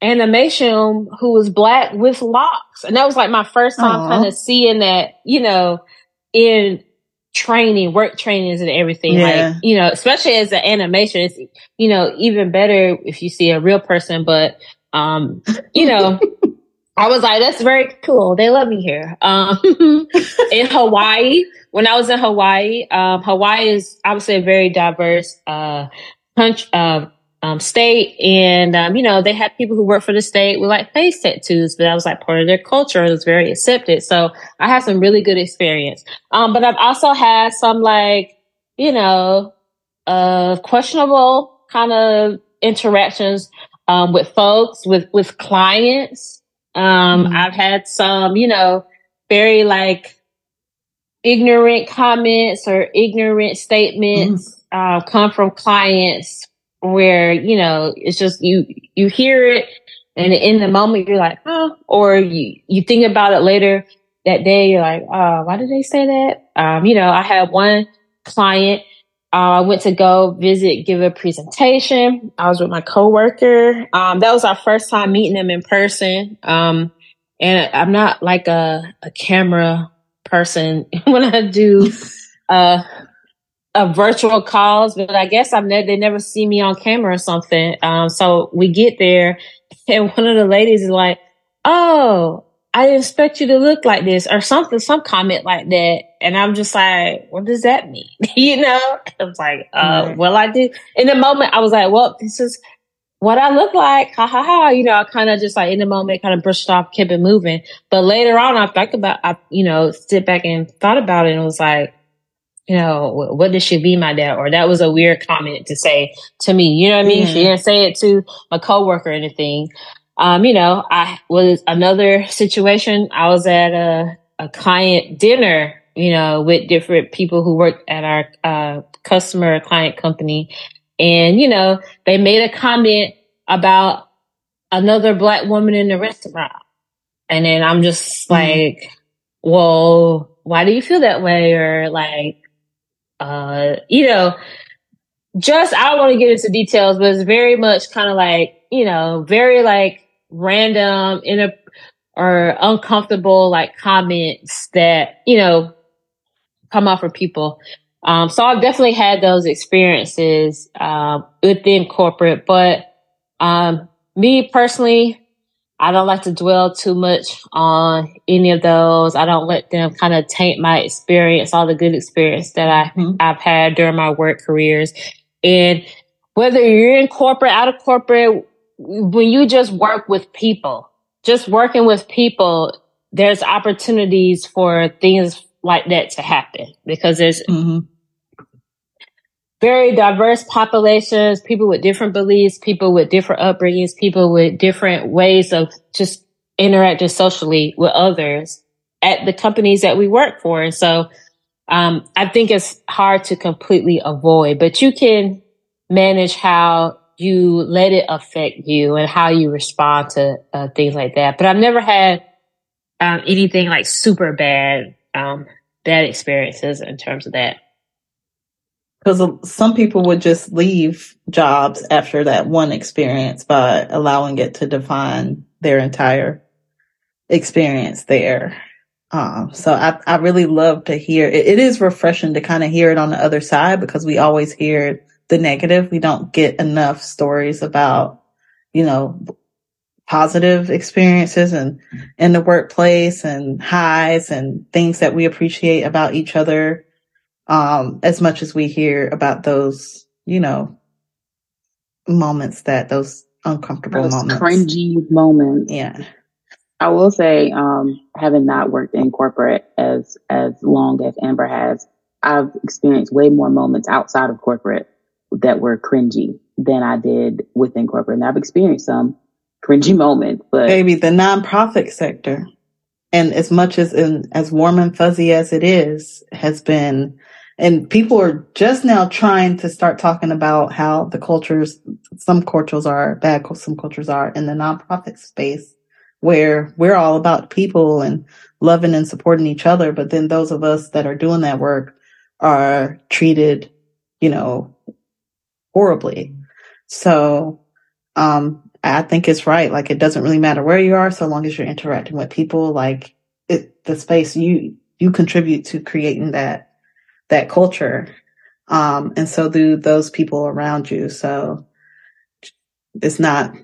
animation who was black with locks. And that was like my first time kind of seeing that, you know, in training, work trainings and everything. Yeah. Like, you know, especially as an animation, it's, you know, even better if you see a real person, but, um, you know, I was like, that's very cool. They love me here. Um, in Hawaii, when I was in Hawaii, um, Hawaii is, obviously a very diverse, uh, country, uh, um, state. And, um, you know, they had people who work for the state with like face tattoos, but that was like part of their culture. It was very accepted. So I had some really good experience. Um, but I've also had some like, you know, uh, questionable kind of interactions, um, with folks, with, with clients. Um, mm-hmm. I've had some, you know, very like ignorant comments or ignorant statements mm-hmm. uh, come from clients where you know it's just you you hear it and in the moment you're like oh or you you think about it later that day you're like oh why did they say that um you know i had one client uh, I went to go visit, give a presentation. I was with my coworker. Um, that was our first time meeting them in person. Um, and I'm not like a, a camera person when I do, uh, a virtual calls, but I guess I've never, they never see me on camera or something. Um, so we get there and one of the ladies is like, Oh, I didn't expect you to look like this or something, some comment like that. And I'm just like, what does that mean? you know, I was like, uh, right. well, I did in the moment. I was like, well, this is what I look like. Ha ha ha. You know, I kind of just like in the moment, kind of brushed off, kept it moving. But later on, I thought about, I, you know, sit back and thought about it and was like, you know, what does she be my dad? Or that was a weird comment to say to me. You know what I mean? Mm-hmm. She didn't say it to a coworker or anything. Um, you know, I was another situation. I was at a, a client dinner, you know, with different people who worked at our uh, customer client company. And, you know, they made a comment about another black woman in the restaurant. And then I'm just mm-hmm. like, well, why do you feel that way? Or like, uh, you know, just I don't want to get into details, but it's very much kind of like, you know, very like random in a or uncomfortable like comments that, you know, come out from people. Um, so I've definitely had those experiences uh, within corporate, but um, me personally, I don't like to dwell too much on any of those. I don't let them kind of taint my experience, all the good experience that I, mm-hmm. I've had during my work careers. And whether you're in corporate, out of corporate, when you just work with people, just working with people, there's opportunities for things like that to happen because there's mm-hmm very diverse populations, people with different beliefs, people with different upbringings, people with different ways of just interacting socially with others at the companies that we work for. And so, um, I think it's hard to completely avoid, but you can manage how you let it affect you and how you respond to uh, things like that. But I've never had um, anything like super bad, um, bad experiences in terms of that because some people would just leave jobs after that one experience by allowing it to define their entire experience there. Um, so I, I really love to hear it. It is refreshing to kind of hear it on the other side because we always hear the negative. We don't get enough stories about, you know, positive experiences and in the workplace and highs and things that we appreciate about each other um, as much as we hear about those, you know, moments that those uncomfortable those moments, cringy moments. Yeah. I will say, um, having not worked in corporate as as long as Amber has, I've experienced way more moments outside of corporate that were cringy than I did within corporate. And I've experienced some cringy moments, but maybe the nonprofit sector, and as much as in, as warm and fuzzy as it is, has been and people are just now trying to start talking about how the cultures, some cultures are bad, some cultures are in the nonprofit space where we're all about people and loving and supporting each other. But then those of us that are doing that work are treated, you know, horribly. So, um, I think it's right. Like it doesn't really matter where you are, so long as you're interacting with people, like it, the space you, you contribute to creating that that culture. Um, and so do those people around you. So it's not,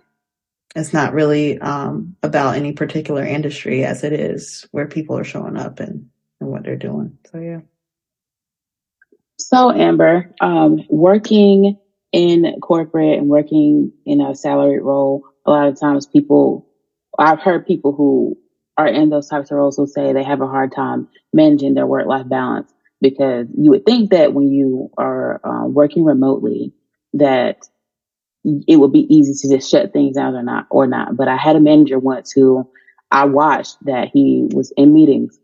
it's not really, um, about any particular industry as it is where people are showing up and, and what they're doing. So yeah. So Amber, um, working in corporate and working in a salaried role, a lot of times people, I've heard people who are in those types of roles who say they have a hard time managing their work life balance because you would think that when you are uh, working remotely that it would be easy to just shut things down or not or not. But i had a manager once who i watched that he was in meetings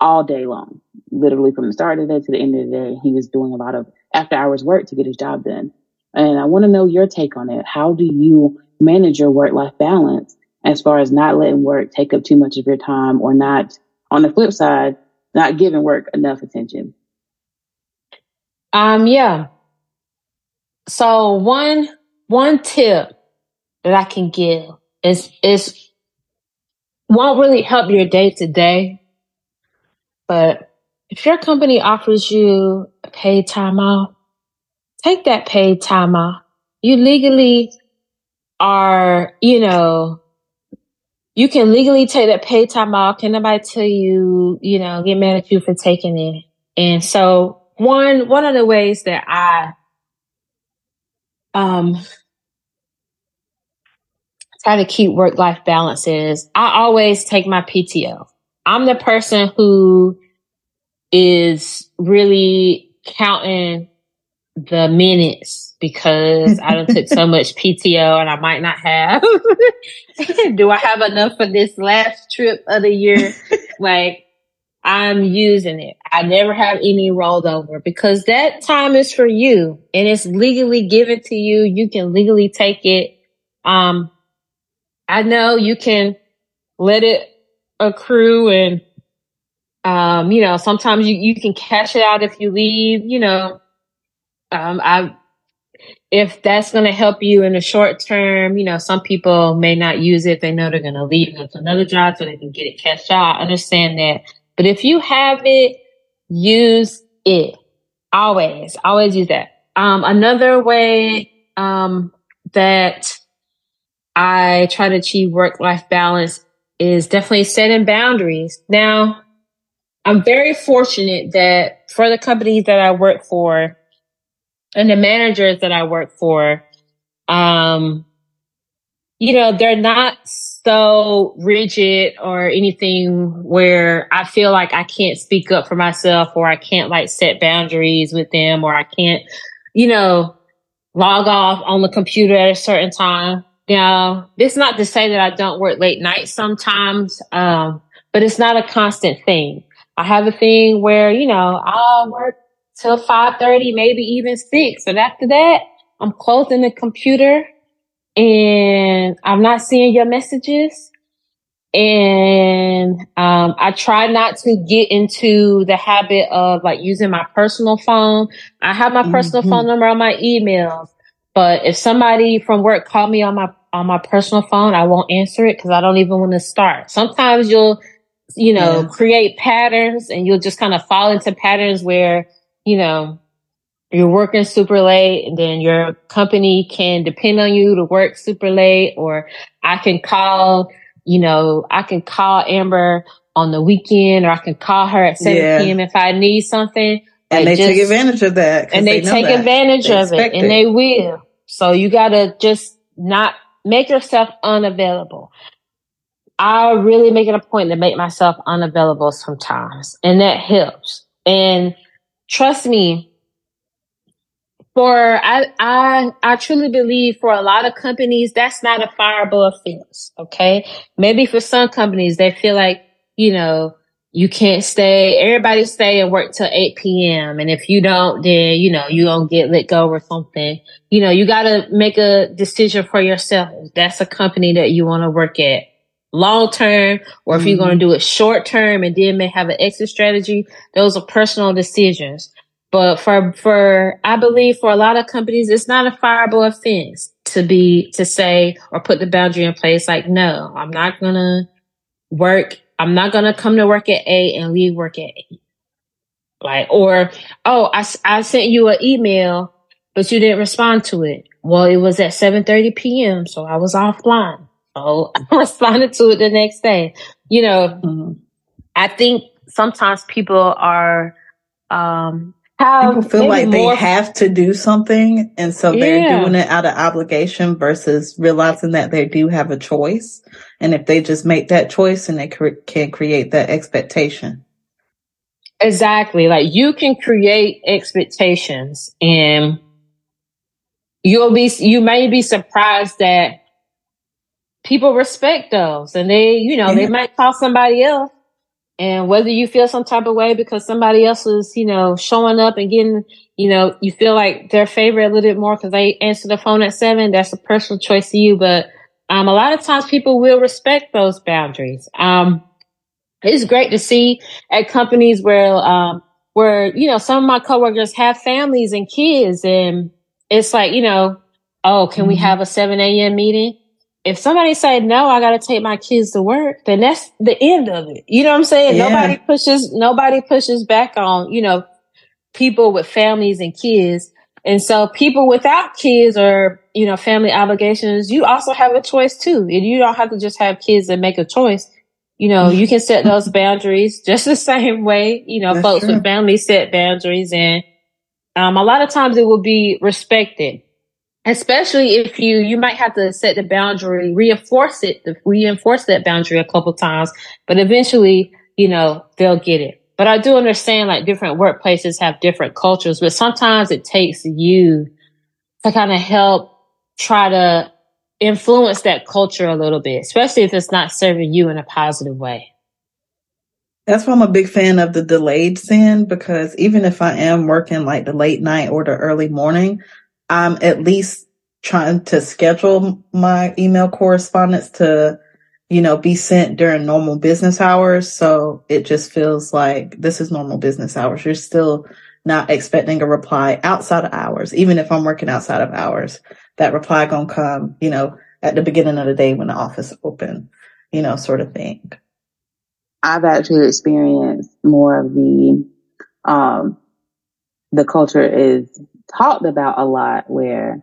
all day long literally from the start of the day to the end of the day. He was doing a lot of after hours work to get his job done. And i want to know your take on it. How do you manage your work life balance as far as not letting work take up too much of your time or not on the flip side not giving work enough attention um, yeah. So one, one tip that I can give is, is won't really help your day to day, but if your company offers you a paid time off, take that paid time off. You legally are, you know, you can legally take that paid time off. Can nobody tell you, you know, get mad at you for taking it? And so one one of the ways that I um try to keep work life balance is I always take my PTO. I'm the person who is really counting the minutes because I don't took so much PTO and I might not have. Do I have enough for this last trip of the year? like I'm using it. I never have any rolled over because that time is for you and it's legally given to you. You can legally take it. Um, I know you can let it accrue and um, you know, sometimes you, you can cash it out if you leave, you know, um, I, if that's going to help you in the short term, you know, some people may not use it. They know they're going to leave to another job so they can get it cashed out. I understand that. But if you have it, use it. Always, always use that. Um, another way, um, that I try to achieve work life balance is definitely setting boundaries. Now, I'm very fortunate that for the companies that I work for, and the managers that I work for, um, you know, they're not so rigid or anything where I feel like I can't speak up for myself or I can't like set boundaries with them or I can't, you know, log off on the computer at a certain time. Now, it's not to say that I don't work late nights sometimes, um, but it's not a constant thing. I have a thing where, you know, I'll work till 5.30, maybe even 6. And after that, I'm closing the computer and I'm not seeing your messages. And um, I try not to get into the habit of like using my personal phone. I have my personal mm-hmm. phone number on my emails, but if somebody from work called me on my on my personal phone, I won't answer it because I don't even want to start. Sometimes you'll, you know, yeah. create patterns and you'll just kind of fall into patterns where you know, you're working super late and then your company can depend on you to work super late or I can call, you know, I can call Amber on the weekend or I can call her at 7 yeah. p.m. if I need something. And like they just, take advantage of that. And they, they take that. advantage they of it, it and they will. So you gotta just not make yourself unavailable. I really make it a point to make myself unavailable sometimes and that helps. And trust me, for I I I truly believe for a lot of companies that's not a fireable offense. Okay, maybe for some companies they feel like you know you can't stay. Everybody stay and work till eight p.m. And if you don't, then you know you don't get let go or something. You know you got to make a decision for yourself. That's a company that you want to work at long term or if mm-hmm. you're going to do it short term and then may have an exit strategy those are personal decisions but for for i believe for a lot of companies it's not a fireable offense to be to say or put the boundary in place like no i'm not going to work i'm not going to come to work at 8 and leave work at 8 like or oh i, I sent you an email but you didn't respond to it well it was at 7:30 p.m. so i was offline Oh, I responded to it the next day. You know, mm-hmm. I think sometimes people are, um, people feel like they have to do something. And so they're yeah. doing it out of obligation versus realizing that they do have a choice. And if they just make that choice and they cre- can create that expectation. Exactly. Like you can create expectations and you'll be, you may be surprised that people respect those and they, you know, yeah. they might call somebody else. And whether you feel some type of way because somebody else is, you know, showing up and getting, you know, you feel like their favorite a little bit more because they answer the phone at seven, that's a personal choice to you. But, um, a lot of times people will respect those boundaries. Um, it's great to see at companies where, um, where, you know, some of my coworkers have families and kids and it's like, you know, oh, can mm-hmm. we have a 7 a.m. meeting? If somebody say no, I got to take my kids to work, then that's the end of it. You know what I'm saying? Yeah. Nobody pushes, nobody pushes back on, you know, people with families and kids. And so people without kids or, you know, family obligations, you also have a choice too. And you don't have to just have kids and make a choice. You know, you can set those boundaries just the same way, you know, that's folks true. with families set boundaries and, um, a lot of times it will be respected especially if you you might have to set the boundary reinforce it reinforce that boundary a couple times but eventually you know they'll get it But I do understand like different workplaces have different cultures, but sometimes it takes you to kind of help try to influence that culture a little bit, especially if it's not serving you in a positive way. That's why I'm a big fan of the delayed send because even if I am working like the late night or the early morning, I'm at least trying to schedule my email correspondence to, you know, be sent during normal business hours. So it just feels like this is normal business hours. You're still not expecting a reply outside of hours, even if I'm working outside of hours. That reply gonna come, you know, at the beginning of the day when the office open, you know, sort of thing. I've actually experienced more of the um, the culture is talked about a lot where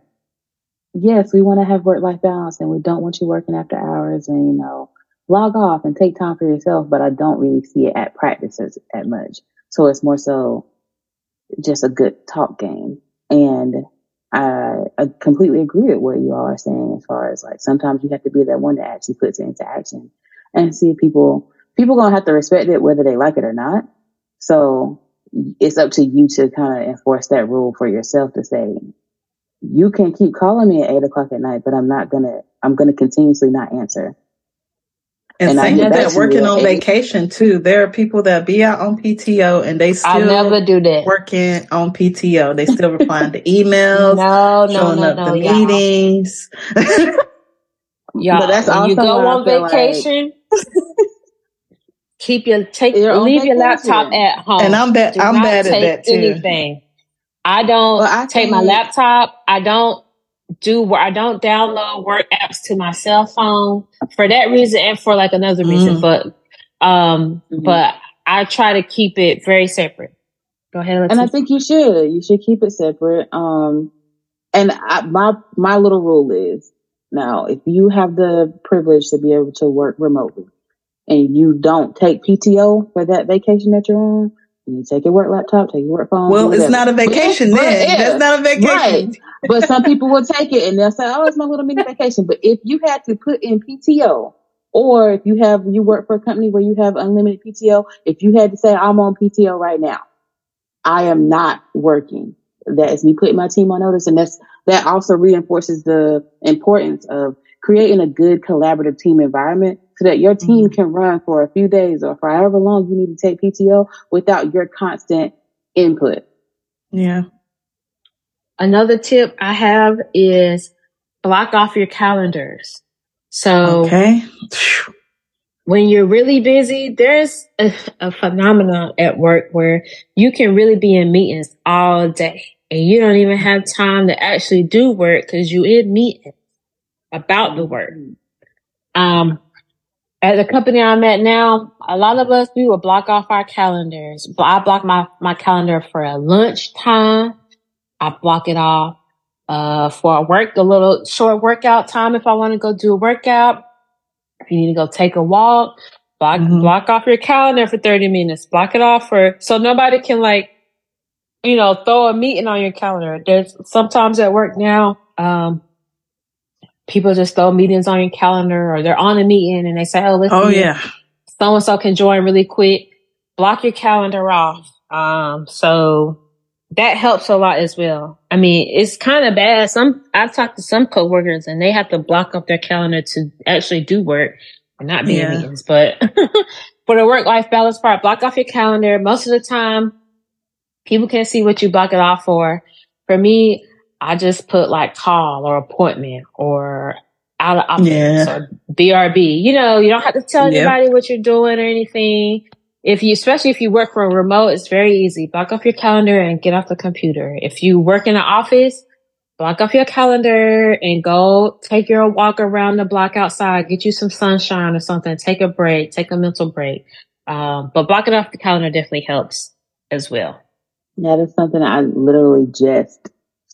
yes, we want to have work life balance and we don't want you working after hours and you know log off and take time for yourself, but I don't really see it at practices at much. So it's more so just a good talk game. And I, I completely agree with what you all are saying as far as like sometimes you have to be that one that actually puts it into action and see if people people gonna have to respect it whether they like it or not. So it's up to you to kind of enforce that rule for yourself to say, you can keep calling me at eight o'clock at night, but I'm not gonna, I'm gonna continuously not answer. And, and same with that working on vacation too. There are people that be out on PTO and they still I never do that. Working on PTO, they still replying to emails, no, no, showing no, up no, to y'all. meetings. y'all, but that's when you go on vacation. Like, Keep your take your leave your laptop at home. And I'm bad. I'm bad at that too. Anything. I don't well, I take my laptop. I don't do where I don't download work apps to my cell phone for that reason and for like another reason. Mm. But um, mm-hmm. but I try to keep it very separate. Go ahead. And I think you should. You should keep it separate. Um, and I, my my little rule is now if you have the privilege to be able to work remotely, and you don't take PTO for that vacation that you're on, you take your work laptop, take your work phone. Well, it's not a vacation then. That's not a vacation. Right. but some people will take it and they'll say, oh, it's my little mini vacation. But if you had to put in PTO, or if you have, you work for a company where you have unlimited PTO, if you had to say, I'm on PTO right now, I am not working. That is me putting my team on notice. And that's, that also reinforces the importance of creating a good collaborative team environment so that your team mm-hmm. can run for a few days or for however long you need to take PTO without your constant input. Yeah. Another tip I have is block off your calendars. So okay. when you're really busy, there's a, a phenomenon at work where you can really be in meetings all day and you don't even have time to actually do work because you in meetings about the work. Um, at the company I'm at now, a lot of us, we will block off our calendars. I block my, my calendar for a lunch time. I block it off, uh, for a work, a little short workout time if I want to go do a workout. If you need to go take a walk, block, mm-hmm. block off your calendar for 30 minutes. Block it off for, so nobody can like, you know, throw a meeting on your calendar. There's sometimes at work now, um, people just throw meetings on your calendar or they're on a meeting and they say, Oh, listen, oh yeah, so and so can join really quick. Block your calendar off. Um, so that helps a lot as well. I mean, it's kind of bad. Some I've talked to some coworkers and they have to block up their calendar to actually do work and not be yeah. in meetings. But for the work life balance part, block off your calendar. Most of the time, people can't see what you block it off for. For me, I just put like call or appointment or out of office yeah. or BRB. You know, you don't have to tell yep. anybody what you're doing or anything. If you, especially if you work from remote, it's very easy. Block off your calendar and get off the computer. If you work in an office, block off your calendar and go take your walk around the block outside, get you some sunshine or something, take a break, take a mental break. Um, but blocking off the calendar definitely helps as well. That is something I literally just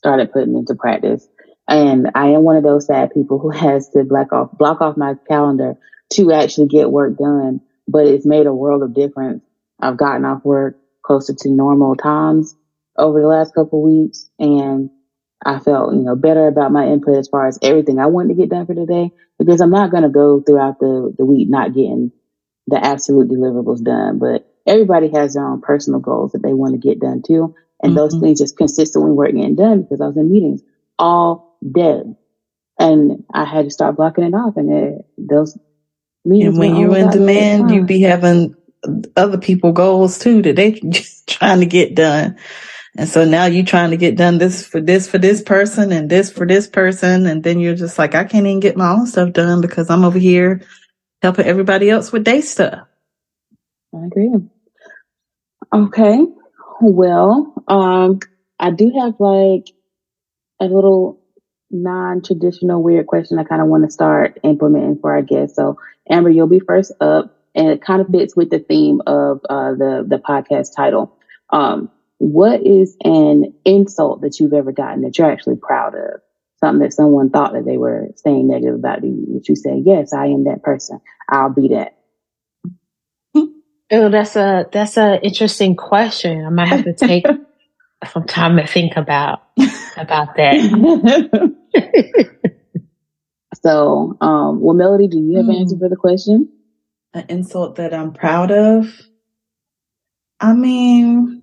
started putting into practice. And I am one of those sad people who has to block off, block off my calendar to actually get work done. But it's made a world of difference. I've gotten off work closer to normal times over the last couple weeks and I felt, you know, better about my input as far as everything I wanted to get done for today because I'm not going to go throughout the, the week not getting the absolute deliverables done. But everybody has their own personal goals that they want to get done too. And mm-hmm. those things just consistently weren't getting done because I was in meetings all day. And I had to start blocking it off. And it, those meetings. And when you're in demand, you be having other people goals too that they just trying to get done. And so now you're trying to get done this for this for this person and this for this person. And then you're just like, I can't even get my own stuff done because I'm over here helping everybody else with their stuff. I agree. Okay. Well, um, I do have like a little non-traditional weird question I kind of want to start implementing for our guests. So Amber, you'll be first up and it kind of fits with the theme of uh, the, the podcast title. Um, what is an insult that you've ever gotten that you're actually proud of? Something that someone thought that they were saying negative about you, that you say, yes, I am that person. I'll be that. Oh, that's a that's a interesting question. I might have to take some time to think about about that. so, um, well, Melody, do you have an answer hmm. for the question? An insult that I'm proud of. I mean,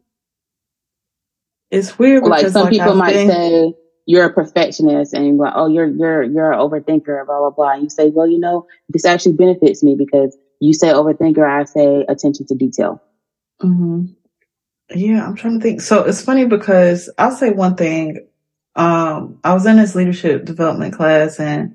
it's weird like some like people might say you're a perfectionist and you're like, oh, you're you're you're an overthinker, blah blah blah. And you say, well, you know, this actually benefits me because you say overthinker, I say attention to detail. Mm-hmm. Yeah, I'm trying to think. So it's funny because I'll say one thing. Um, I was in this leadership development class and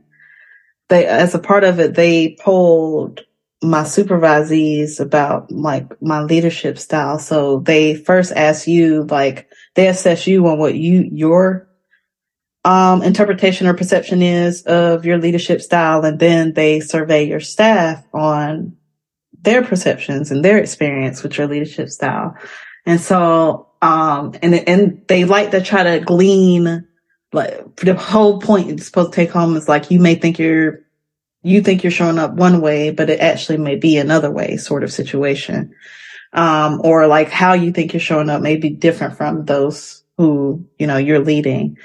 they, as a part of it, they polled my supervisees about like my leadership style. So they first ask you, like, they assess you on what you, your, um, interpretation or perception is of your leadership style. And then they survey your staff on their perceptions and their experience with your leadership style. And so, um, and, and they like to try to glean, like the whole point you're supposed to take home is like, you may think you're you think you're showing up one way, but it actually may be another way sort of situation. Um, or like how you think you're showing up may be different from those who, you know, you're leading.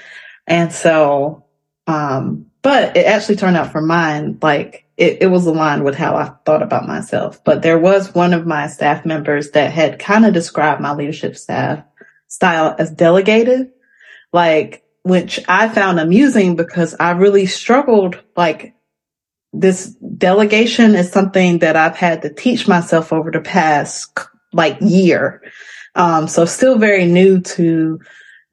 And so, um, but it actually turned out for mine, like it, it was aligned with how I thought about myself. But there was one of my staff members that had kind of described my leadership staff style as delegated, like, which I found amusing because I really struggled, like, this delegation is something that I've had to teach myself over the past like year. Um, so still very new to,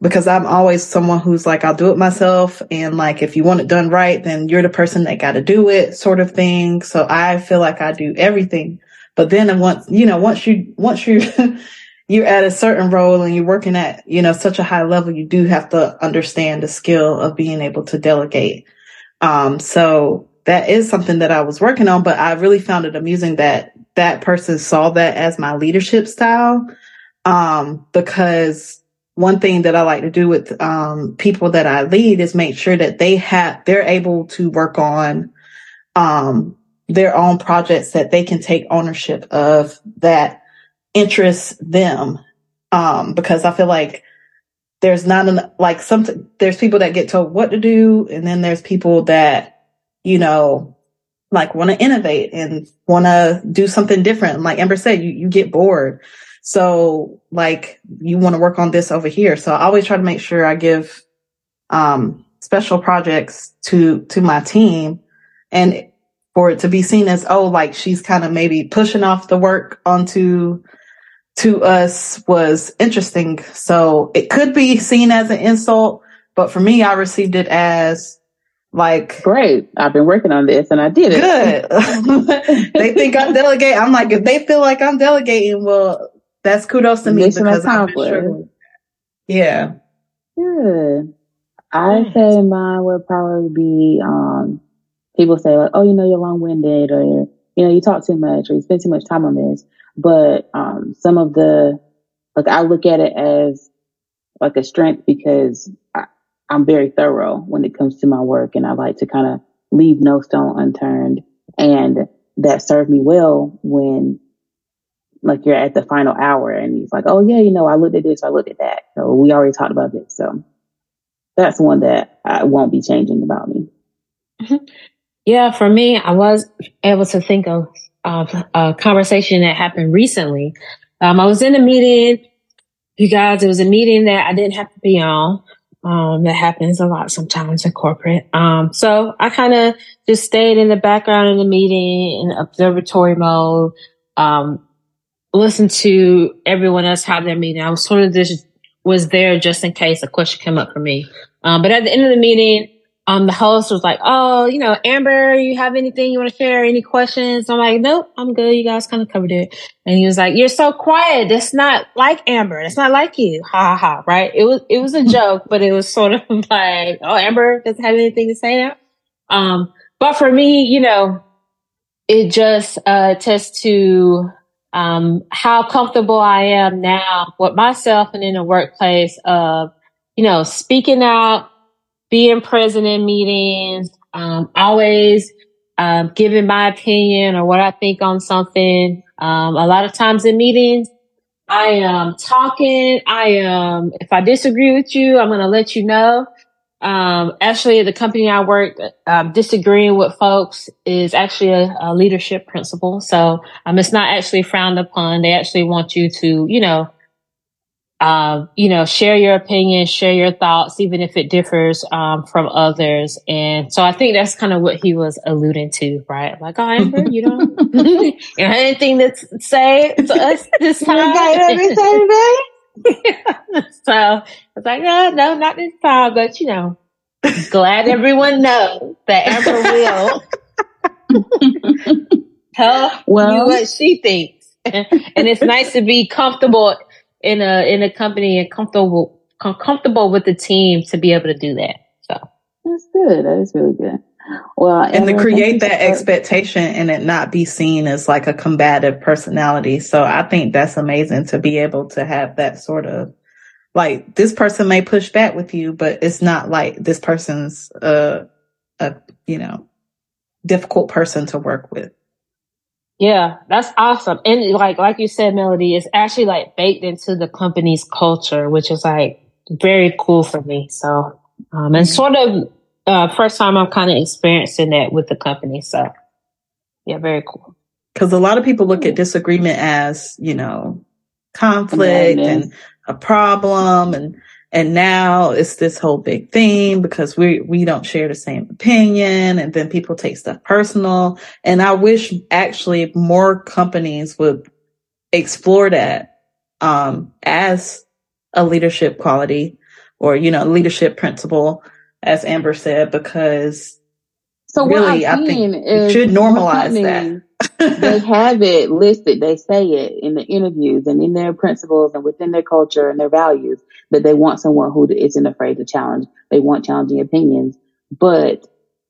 because I'm always someone who's like, I'll do it myself. And like, if you want it done right, then you're the person that got to do it sort of thing. So I feel like I do everything. But then once, you know, once you, once you, you're at a certain role and you're working at, you know, such a high level, you do have to understand the skill of being able to delegate. Um, so that is something that I was working on, but I really found it amusing that that person saw that as my leadership style. Um, because one thing that I like to do with, um, people that I lead is make sure that they have, they're able to work on, um, their own projects that they can take ownership of that interests them. Um, because I feel like there's not enough, like some, there's people that get told what to do. And then there's people that you know, like want to innovate and want to do something different. Like Amber said, you, you get bored. So like you want to work on this over here. So I always try to make sure I give, um, special projects to, to my team and for it to be seen as, oh, like she's kind of maybe pushing off the work onto, to us was interesting. So it could be seen as an insult, but for me, I received it as, like, great. I've been working on this and I did it. Good. they think I'm delegating. I'm like, if they feel like I'm delegating, well, that's kudos to me Mission because accomplished. Yeah. Good. I say mine would probably be, um, people say like, oh, you know, you're long winded or, you know, you talk too much or you spend too much time on this. But, um, some of the, like, I look at it as like a strength because I, I'm very thorough when it comes to my work and I like to kind of leave no stone unturned. And that served me well when like you're at the final hour and he's like, Oh yeah, you know, I looked at this, I looked at that. So we already talked about this. So that's one that I won't be changing about me. Mm-hmm. Yeah, for me, I was able to think of, of a conversation that happened recently Um, I was in a meeting, you guys, it was a meeting that I didn't have to be on. Um, that happens a lot sometimes in corporate. Um, so I kind of just stayed in the background in the meeting in observatory mode. Um, listen to everyone else have their meeting. I was sort of just was there just in case a question came up for me. Um, but at the end of the meeting, um, the host was like, "Oh, you know, Amber, you have anything you want to share? Any questions?" I'm like, "Nope, I'm good. You guys kind of covered it." And he was like, "You're so quiet. That's not like Amber. It's not like you." Ha ha ha. Right? It was it was a joke, but it was sort of like, "Oh, Amber doesn't have anything to say now." Um, but for me, you know, it just uh, attests to um, how comfortable I am now with myself and in the workplace of, you know, speaking out, being present in meetings, um, always um, giving my opinion or what I think on something. Um, a lot of times in meetings, I am talking. I am, if I disagree with you, I'm going to let you know. Um, actually, the company I work, um, disagreeing with folks is actually a, a leadership principle. So, um, it's not actually frowned upon. They actually want you to, you know, uh, you know, share your opinion, share your thoughts, even if it differs um, from others. And so I think that's kind of what he was alluding to, right? Like, oh, Amber, you don't, you know, anything to say to us this time? so I was like, no, no, not this time, but you know, glad everyone knows that Amber will tell well, you what she thinks. and it's nice to be comfortable in a in a company and comfortable comfortable with the team to be able to do that. So that's good. That is really good. Well, and to create that expectation and it not be seen as like a combative personality. So I think that's amazing to be able to have that sort of like this person may push back with you, but it's not like this person's a, a, you know, difficult person to work with. Yeah, that's awesome. And like like you said, Melody, it's actually like baked into the company's culture, which is like very cool for me. So um and sort of uh first time I'm kind of experiencing that with the company. So yeah, very cool. Because a lot of people look at disagreement as, you know, conflict and a problem and and now it's this whole big thing because we, we don't share the same opinion and then people take stuff personal. And I wish actually more companies would explore that, um, as a leadership quality or, you know, leadership principle, as Amber said, because so really, I think it should normalize that they have it listed. They say it in the interviews and in their principles and within their culture and their values that they want someone who isn't afraid to challenge. They want challenging opinions, but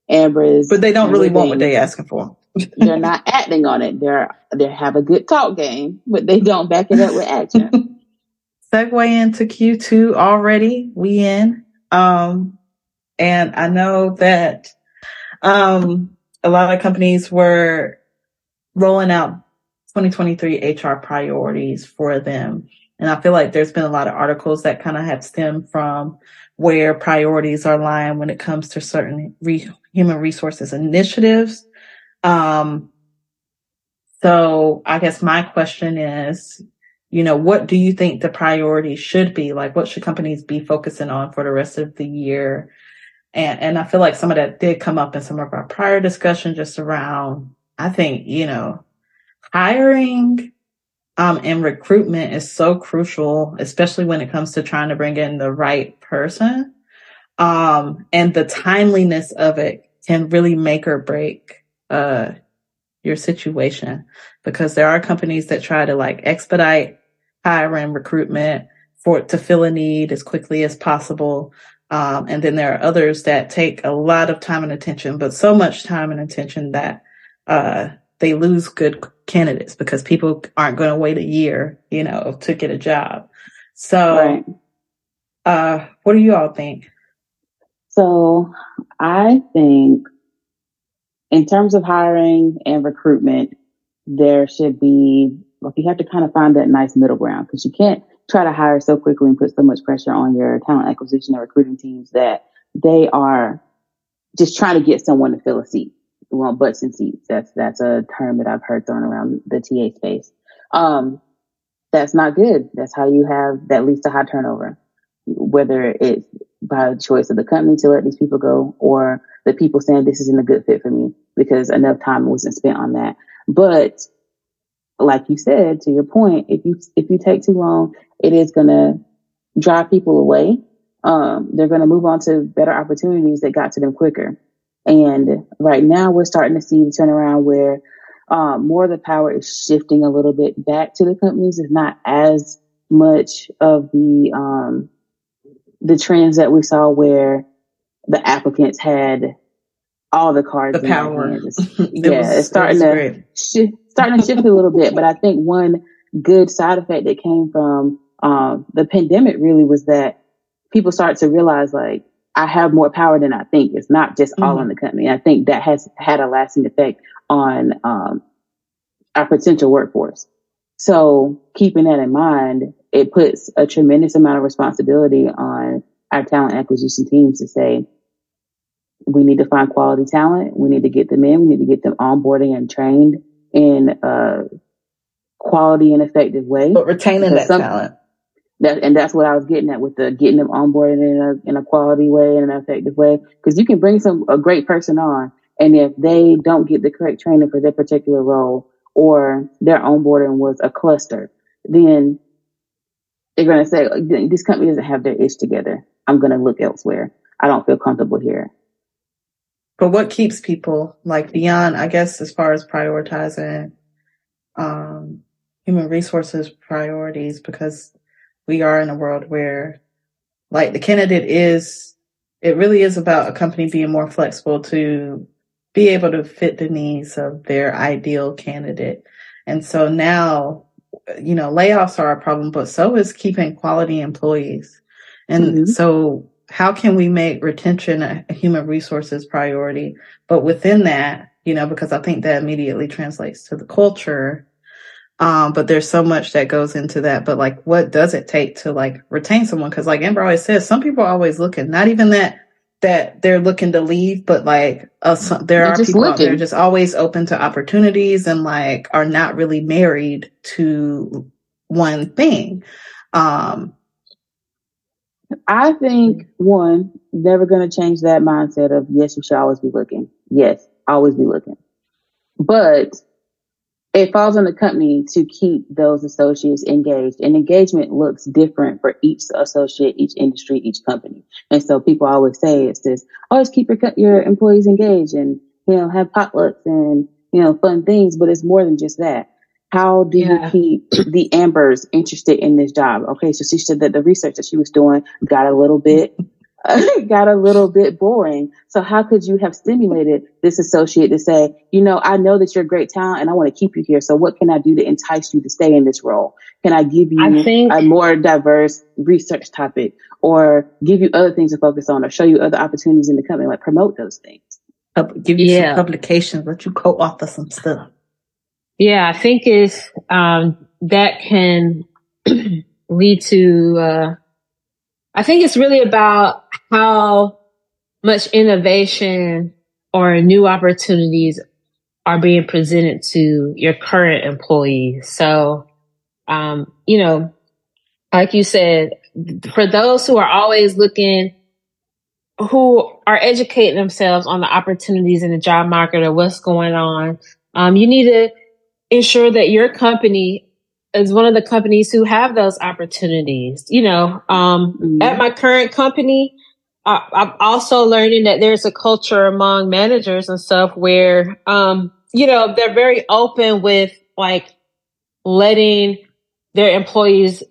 Amber is. But they don't really want what they're asking for. they're not acting on it. They're they have a good talk game, but they don't back it up with action. Segue into Q two already. We in. Um, and I know that um, a lot of companies were rolling out 2023 HR priorities for them. And I feel like there's been a lot of articles that kind of have stemmed from where priorities are lying when it comes to certain re- human resources initiatives. Um, so I guess my question is, you know, what do you think the priorities should be? Like, what should companies be focusing on for the rest of the year? And, and I feel like some of that did come up in some of our prior discussion just around I think, you know, hiring um, and recruitment is so crucial, especially when it comes to trying to bring in the right person. Um, and the timeliness of it can really make or break uh, your situation because there are companies that try to like expedite hiring recruitment for to fill a need as quickly as possible. Um, and then there are others that take a lot of time and attention, but so much time and attention that uh, they lose good candidates because people aren't going to wait a year, you know, to get a job. So, right. uh, what do you all think? So, I think in terms of hiring and recruitment, there should be, like, you have to kind of find that nice middle ground because you can't try to hire so quickly and put so much pressure on your talent acquisition and recruiting teams that they are just trying to get someone to fill a seat We want butts and seats. That's that's a term that I've heard thrown around the TA space. Um, that's not good. That's how you have that leads to high turnover, whether it's by choice of the company to let these people go or the people saying this isn't a good fit for me because enough time wasn't spent on that. But like you said, to your point, if you if you take too long, it is gonna drive people away. Um, they're gonna move on to better opportunities that got to them quicker. And right now, we're starting to see the turnaround where um, more of the power is shifting a little bit back to the companies. It's not as much of the um, the trends that we saw where the applicants had all the cards. The power. It's, yeah, was, it's starting it to sh- starting to shift a little bit. But I think one good side effect that came from um, the pandemic really was that people started to realize like I have more power than I think. It's not just mm-hmm. all on the company. I think that has had a lasting effect on um, our potential workforce. So keeping that in mind, it puts a tremendous amount of responsibility on our talent acquisition teams to say, we need to find quality talent. We need to get them in. We need to get them onboarding and trained in a quality and effective way. But retaining that some, talent. That, and that's what I was getting at with the getting them onboarded in a, in a quality way and an effective way. Cause you can bring some, a great person on. And if they don't get the correct training for their particular role or their onboarding was a cluster, then they're going to say, this company doesn't have their ish together. I'm going to look elsewhere. I don't feel comfortable here. But what keeps people like beyond, I guess, as far as prioritizing um, human resources priorities, because we are in a world where, like, the candidate is, it really is about a company being more flexible to be able to fit the needs of their ideal candidate. And so now, you know, layoffs are a problem, but so is keeping quality employees. And mm-hmm. so how can we make retention a, a human resources priority? But within that, you know, because I think that immediately translates to the culture. Um, but there's so much that goes into that. But like, what does it take to like retain someone? Cause like Amber always says, some people are always looking, not even that, that they're looking to leave, but like, uh, some, there they're are people looking. out there just always open to opportunities and like are not really married to one thing. Um, I think one, never going to change that mindset of yes, you should always be looking. Yes, always be looking. But it falls on the company to keep those associates engaged and engagement looks different for each associate, each industry, each company. And so people always say it's this, always keep your, your employees engaged and, you know, have potlucks and, you know, fun things, but it's more than just that. How do yeah. you keep the Ambers interested in this job? Okay, so she said that the research that she was doing got a little bit got a little bit boring. So how could you have stimulated this associate to say, you know, I know that you're a great talent and I want to keep you here. So what can I do to entice you to stay in this role? Can I give you think, a more diverse research topic or give you other things to focus on or show you other opportunities in the company? Like promote those things. Give you yeah. some publications, let you co-author some stuff. Yeah, I think it's um, that can lead to. Uh, I think it's really about how much innovation or new opportunities are being presented to your current employees. So, um, you know, like you said, for those who are always looking, who are educating themselves on the opportunities in the job market or what's going on, um, you need to ensure that your company is one of the companies who have those opportunities. You know, um, mm-hmm. at my current company, I, I'm also learning that there's a culture among managers and stuff where, um, you know, they're very open with like letting their employees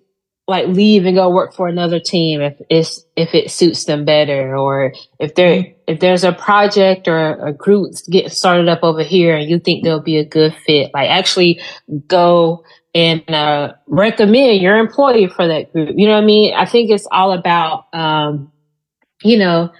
like leave and go work for another team if it's if it suits them better or if there mm-hmm. if there's a project or a group getting started up over here and you think they'll be a good fit like actually go and uh, recommend your employee for that group you know what i mean i think it's all about um, you know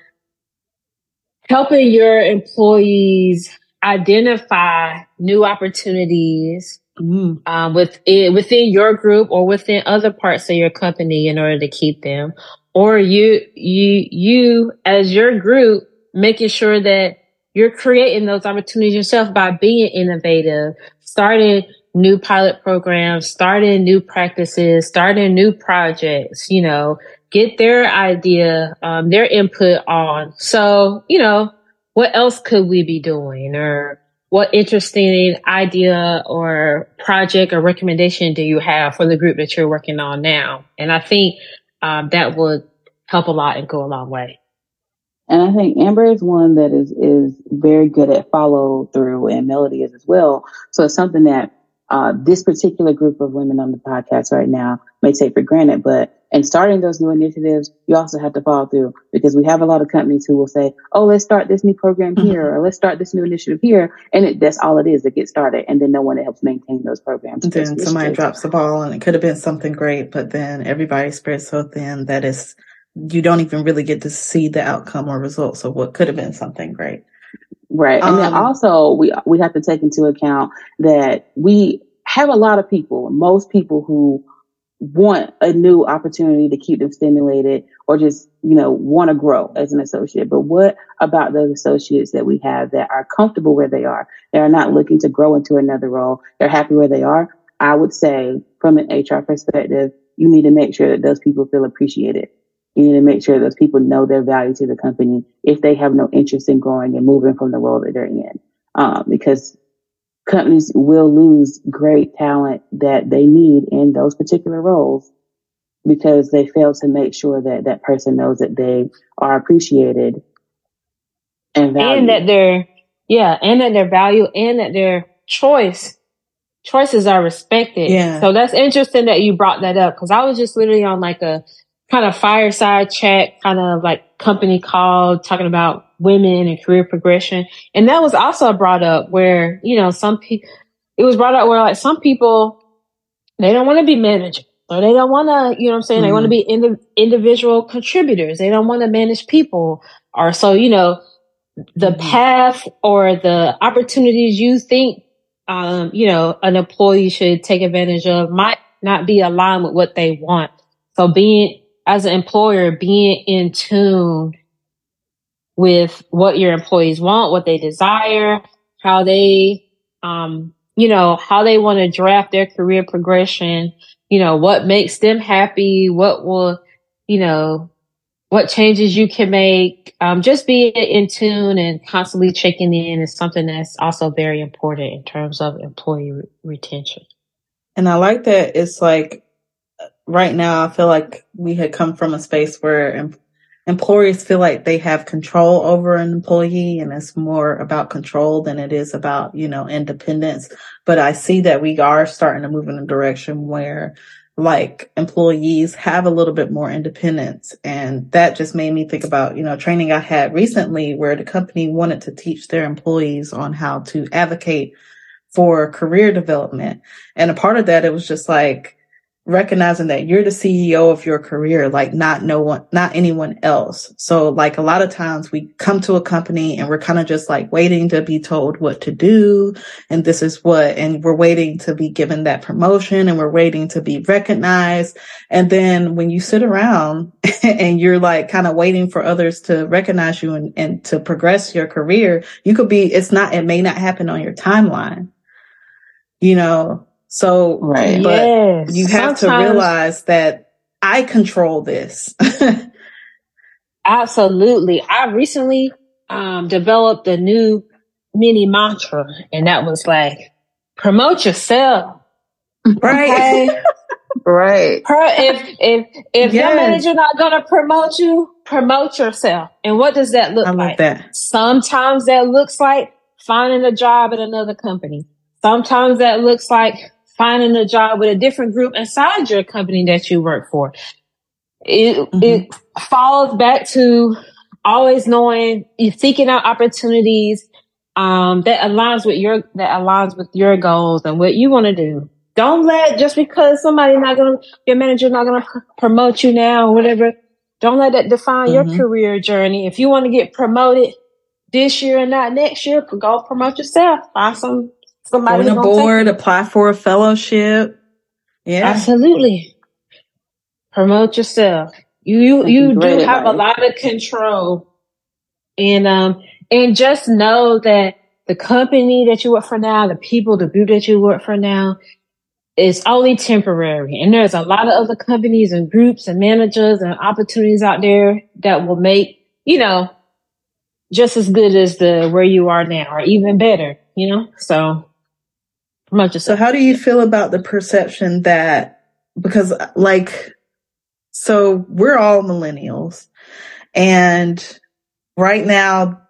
helping your employees identify new opportunities mm. um, within within your group or within other parts of your company in order to keep them, or you you you as your group making sure that you're creating those opportunities yourself by being innovative, starting new pilot programs, starting new practices, starting new projects, you know, get their idea, um, their input on. So, you know, what else could we be doing or what interesting idea or project or recommendation do you have for the group that you're working on now? And I think um, that would help a lot and go a long way. And I think Amber is one that is is very good at follow through, and Melody is as well. So it's something that uh, this particular group of women on the podcast right now may take for granted, but in starting those new initiatives, you also have to follow through because we have a lot of companies who will say, "Oh, let's start this new program mm-hmm. here, mm-hmm. or let's start this new initiative here," and it, that's all it is to get started, and then no one helps maintain those programs. Then somebody drops the ball, and it could have been something great, but then everybody spreads so thin that it's you don't even really get to see the outcome or results of what could have been something great. Right. And um, then also we we have to take into account that we have a lot of people, most people who want a new opportunity to keep them stimulated or just, you know, want to grow as an associate. But what about those associates that we have that are comfortable where they are? They are not looking to grow into another role. They're happy where they are. I would say from an HR perspective, you need to make sure that those people feel appreciated. You need to make sure those people know their value to the company if they have no interest in growing and moving from the role that they're in. Um, because companies will lose great talent that they need in those particular roles because they fail to make sure that that person knows that they are appreciated and valued. And that their, yeah, and that their value and that their choice, choices are respected. Yeah. So that's interesting that you brought that up because I was just literally on like a kind of fireside chat, kind of like company call talking about women and career progression. And that was also brought up where, you know, some people, it was brought up where like some people, they don't want to be managers or they don't want to, you know I'm saying? Mm-hmm. They want to be indi- individual contributors. They don't want to manage people or so, you know, the mm-hmm. path or the opportunities you think, um, you know, an employee should take advantage of might not be aligned with what they want. So being, as an employer, being in tune with what your employees want, what they desire, how they, um, you know, how they want to draft their career progression, you know, what makes them happy, what will, you know, what changes you can make. Um, just being in tune and constantly checking in is something that's also very important in terms of employee re- retention. And I like that it's like right now, I feel like we had come from a space where employers feel like they have control over an employee and it's more about control than it is about, you know, independence. But I see that we are starting to move in a direction where like employees have a little bit more independence. And that just made me think about, you know, training I had recently where the company wanted to teach their employees on how to advocate for career development. And a part of that, it was just like, recognizing that you're the CEO of your career, like not no one, not anyone else. So like a lot of times we come to a company and we're kind of just like waiting to be told what to do. And this is what, and we're waiting to be given that promotion and we're waiting to be recognized. And then when you sit around and you're like kind of waiting for others to recognize you and, and to progress your career, you could be, it's not, it may not happen on your timeline. You know, so, right. but yes. you have Sometimes, to realize that I control this. absolutely. I recently um, developed a new mini mantra, and that was like, promote yourself. Right. Okay? right. if if if yes. your manager not gonna promote you, promote yourself. And what does that look I like? That. Sometimes that looks like finding a job at another company. Sometimes that looks like finding a job with a different group inside your company that you work for. It, mm-hmm. it falls back to always knowing you're seeking out opportunities um, that aligns with your that aligns with your goals and what you want to do. Don't let just because somebody not gonna your manager not gonna promote you now or whatever. Don't let that define mm-hmm. your career journey. If you want to get promoted this year and not next year, go promote yourself. Find some Somebody Join a board, apply for a fellowship. Yeah. Absolutely. Promote yourself. You you, you do have a lot of control. And um and just know that the company that you work for now, the people, the group that you work for now, is only temporary. And there's a lot of other companies and groups and managers and opportunities out there that will make, you know, just as good as the where you are now or even better, you know? So so how do you feel about the perception that because like so we're all millennials and right now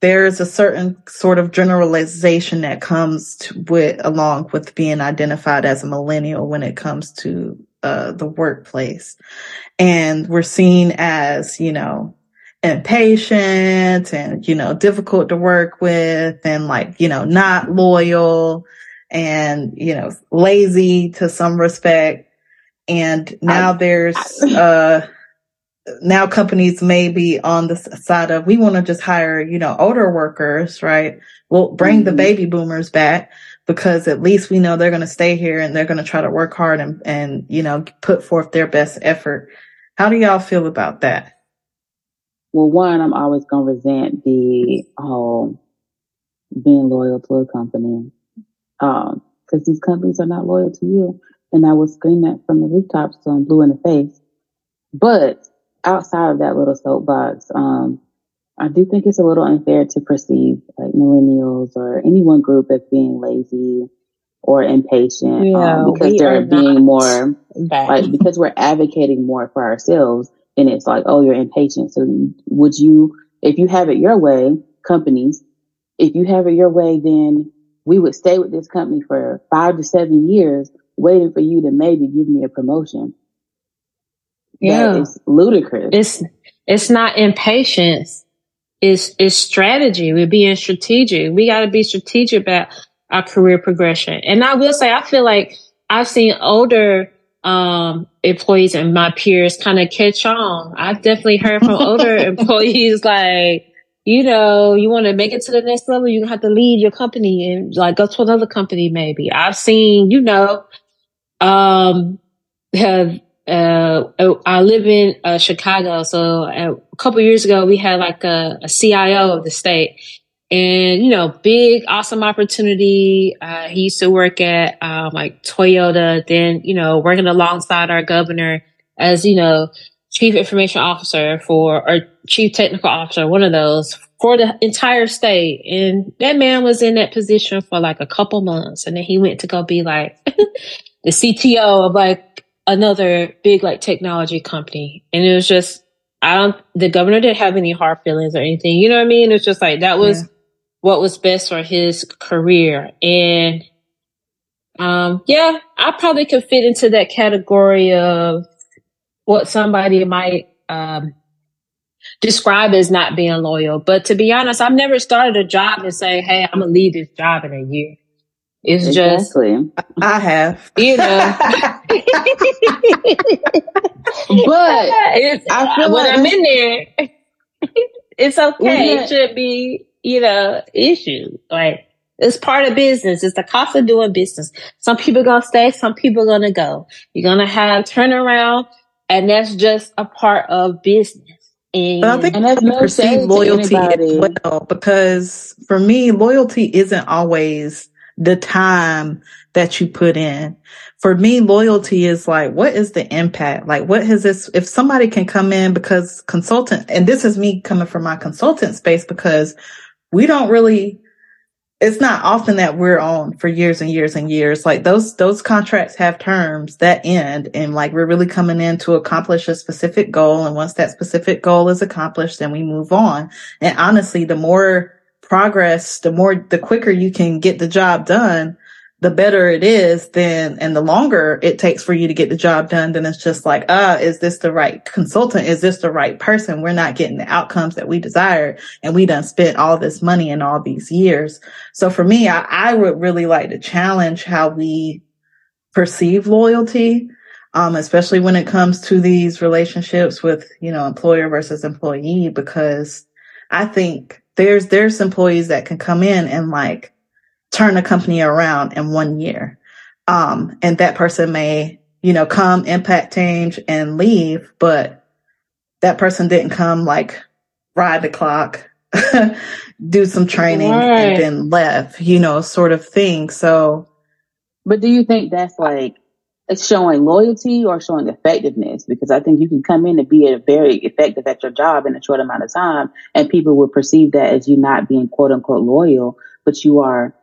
there's a certain sort of generalization that comes to, with along with being identified as a millennial when it comes to uh, the workplace. And we're seen as you know impatient and you know difficult to work with and like you know not loyal and you know lazy to some respect and now I, there's uh now companies may be on the side of we want to just hire, you know, older workers, right? We'll bring mm-hmm. the baby boomers back because at least we know they're going to stay here and they're going to try to work hard and, and, you know, put forth their best effort. How do y'all feel about that? Well, one, I'm always going to resent the whole being loyal to a company. Um, cause these companies are not loyal to you. And I was scream that from the rooftops so I'm blue in the face. But outside of that little soapbox, um, I do think it's a little unfair to perceive like millennials or any one group as being lazy or impatient um, yeah, um, because they're being more bad. like because we're advocating more for ourselves and it's like oh you're impatient so would you if you have it your way companies if you have it your way then we would stay with this company for five to seven years waiting for you to maybe give me a promotion yeah. That is ludicrous. It's it's not impatience. It's it's strategy. We're being strategic. We got to be strategic about our career progression. And I will say, I feel like I've seen older um, employees and my peers kind of catch on. I've definitely heard from older employees like, you know, you want to make it to the next level, you have to leave your company and like go to another company maybe. I've seen, you know, um, have uh, oh, I live in uh, Chicago. So uh, a couple years ago, we had like a, a, CIO of the state, and you know, big, awesome opportunity. Uh, he used to work at um, like Toyota, then you know, working alongside our governor as you know, chief information officer for or chief technical officer, one of those for the entire state. And that man was in that position for like a couple months, and then he went to go be like the CTO of like another big like technology company. And it was just, I don't, the governor didn't have any hard feelings or anything. You know what I mean? It's just like that was yeah. what was best for his career. And, um, yeah, I probably could fit into that category of what somebody might, um, describe as not being loyal. But to be honest, I've never started a job and say, Hey, I'm going to leave this job in a year. It's exactly. just I have, you know. but it's, I feel when like I'm in there, it's okay. It should be, you know, issue. Like it's part of business. It's the cost of doing business. Some people gonna stay, some people gonna go. You're gonna have turnaround, and that's just a part of business. And, but I think and that's no perceive loyalty as well because for me, loyalty isn't always the time that you put in. For me, loyalty is like, what is the impact? Like, what has this, if somebody can come in because consultant, and this is me coming from my consultant space because we don't really, it's not often that we're on for years and years and years. Like those, those contracts have terms that end and like we're really coming in to accomplish a specific goal. And once that specific goal is accomplished, then we move on. And honestly, the more progress, the more, the quicker you can get the job done, the better it is then, and the longer it takes for you to get the job done, then it's just like, ah, is this the right consultant? Is this the right person? We're not getting the outcomes that we desire. And we done spent all this money in all these years. So for me, I, I would really like to challenge how we perceive loyalty. Um, especially when it comes to these relationships with, you know, employer versus employee, because I think there's there's employees that can come in and like turn a company around in one year. Um, and that person may, you know, come impact change and leave, but that person didn't come like ride the clock do some training right. and then left, you know, sort of thing. So, but do you think that's like it's showing loyalty or showing effectiveness? Because I think you can come in and be a very effective at your job in a short amount of time, and people will perceive that as you not being quote unquote loyal, but you are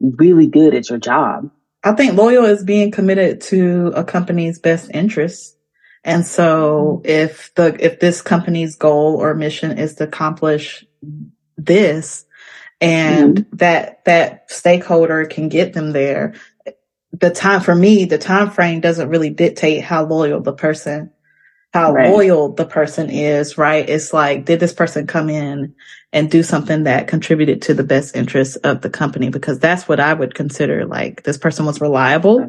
really good at your job. I think loyal is being committed to a company's best interests. And so if the, if this company's goal or mission is to accomplish this and mm-hmm. that, that stakeholder can get them there, the time for me, the time frame doesn't really dictate how loyal the person, how right. loyal the person is, right? It's like, did this person come in and do something that contributed to the best interests of the company? Because that's what I would consider like this person was reliable.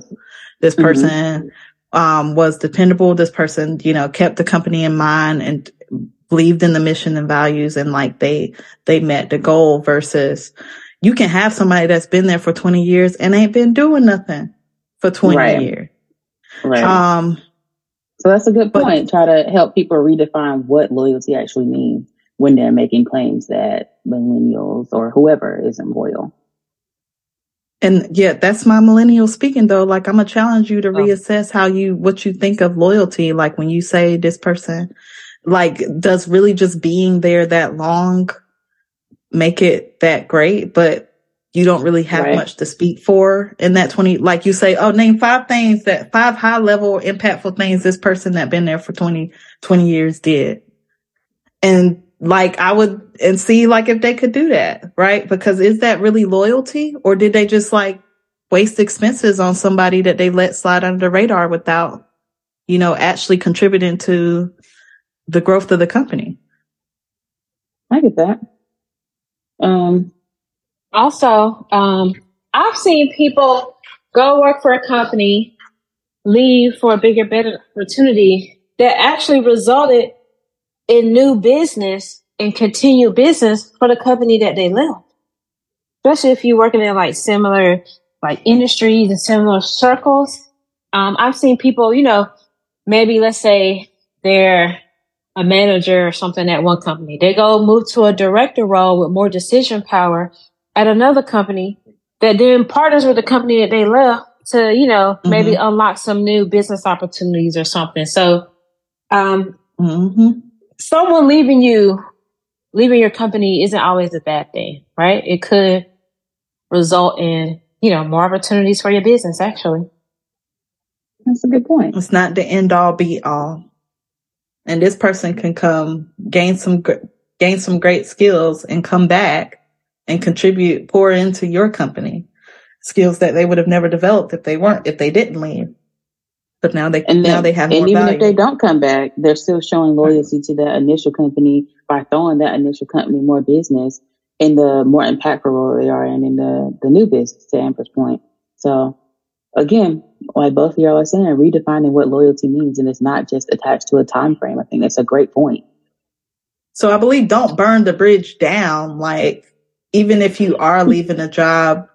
This mm-hmm. person, mm-hmm. um, was dependable. This person, you know, kept the company in mind and believed in the mission and values and like they, they met the goal versus you can have somebody that's been there for 20 years and ain't been doing nothing for 20 right. years. Right. Um, so that's a good point. But, Try to help people redefine what loyalty actually means when they're making claims that millennials or whoever isn't loyal. And yeah, that's my millennial speaking though. Like I'm gonna challenge you to oh. reassess how you, what you think of loyalty. Like when you say this person, like does really just being there that long make it that great, but you don't really have right. much to speak for in that 20, like you say, oh, name five things that five high level impactful things this person that been there for 20, 20 years did. And like I would and see like if they could do that, right? Because is that really loyalty or did they just like waste expenses on somebody that they let slide under the radar without, you know, actually contributing to the growth of the company? I get that. Um, also, um, I've seen people go work for a company, leave for a bigger, better opportunity that actually resulted in new business and continue business for the company that they left. Especially if you're working in like similar like industries and similar circles. Um, I've seen people, you know, maybe let's say they're a manager or something at one company. They go move to a director role with more decision power at another company that then partners with the company that they left to, you know, mm-hmm. maybe unlock some new business opportunities or something. So, um, mm-hmm. someone leaving you, leaving your company isn't always a bad thing, right? It could result in, you know, more opportunities for your business, actually. That's a good point. It's not the end all be all and this person can come gain some gain some great skills and come back and contribute pour into your company skills that they would have never developed if they weren't if they didn't leave but now they and then, now they have and even value. if they don't come back they're still showing loyalty to that initial company by throwing that initial company more business in the more impactful role they are in in the the new business to Amber's point so again, like both of y'all are saying, redefining what loyalty means, and it's not just attached to a time frame. I think that's a great point. So I believe don't burn the bridge down. Like even if you are leaving a job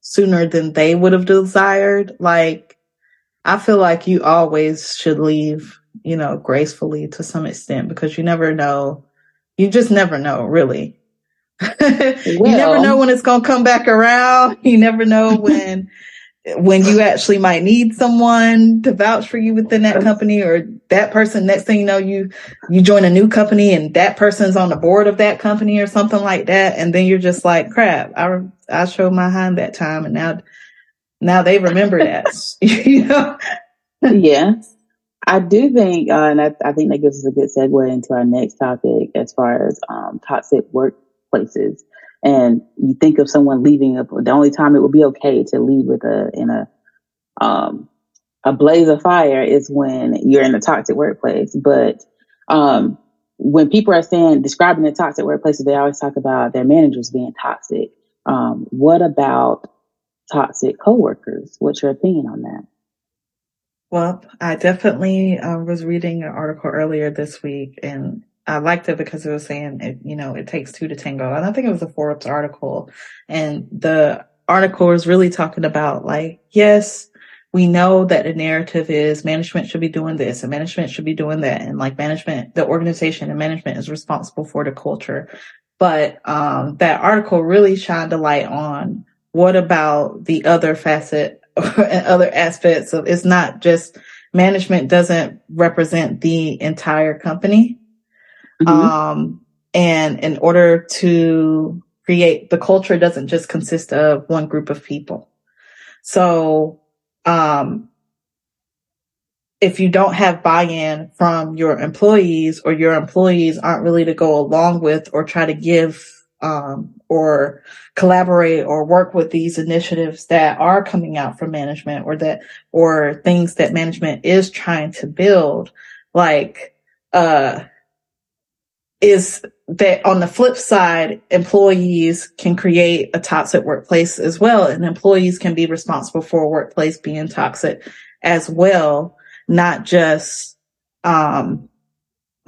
sooner than they would have desired, like I feel like you always should leave, you know, gracefully to some extent because you never know. You just never know, really. you never know when it's going to come back around. You never know when when you actually might need someone to vouch for you within that company or that person next thing you know you you join a new company and that person's on the board of that company or something like that. And then you're just like crap i i showed my hand that time and now now they remember that. You know? Yeah. I do think uh, and I, I, think that gives us a good segue into our next topic as far as um, toxic workplaces and you think of someone leaving the only time it would be okay to leave with a in a um a blaze of fire is when you're in a toxic workplace. But um when people are saying describing the toxic workplaces they always talk about their managers being toxic. Um what about toxic coworkers? What's your opinion on that? Well, I definitely uh, was reading an article earlier this week, and I liked it because it was saying, it, you know, it takes two to tango. And I think it was a Forbes article and the article was really talking about like, yes, we know that the narrative is management should be doing this and management should be doing that. And like management, the organization and management is responsible for the culture. But um, that article really shined a light on what about the other facet and other aspects of it's not just management doesn't represent the entire company. Mm-hmm. Um, and in order to create the culture doesn't just consist of one group of people. So, um, if you don't have buy-in from your employees or your employees aren't really to go along with or try to give um, or collaborate or work with these initiatives that are coming out from management or that or things that management is trying to build like uh is that on the flip side employees can create a toxic workplace as well and employees can be responsible for a workplace being toxic as well not just um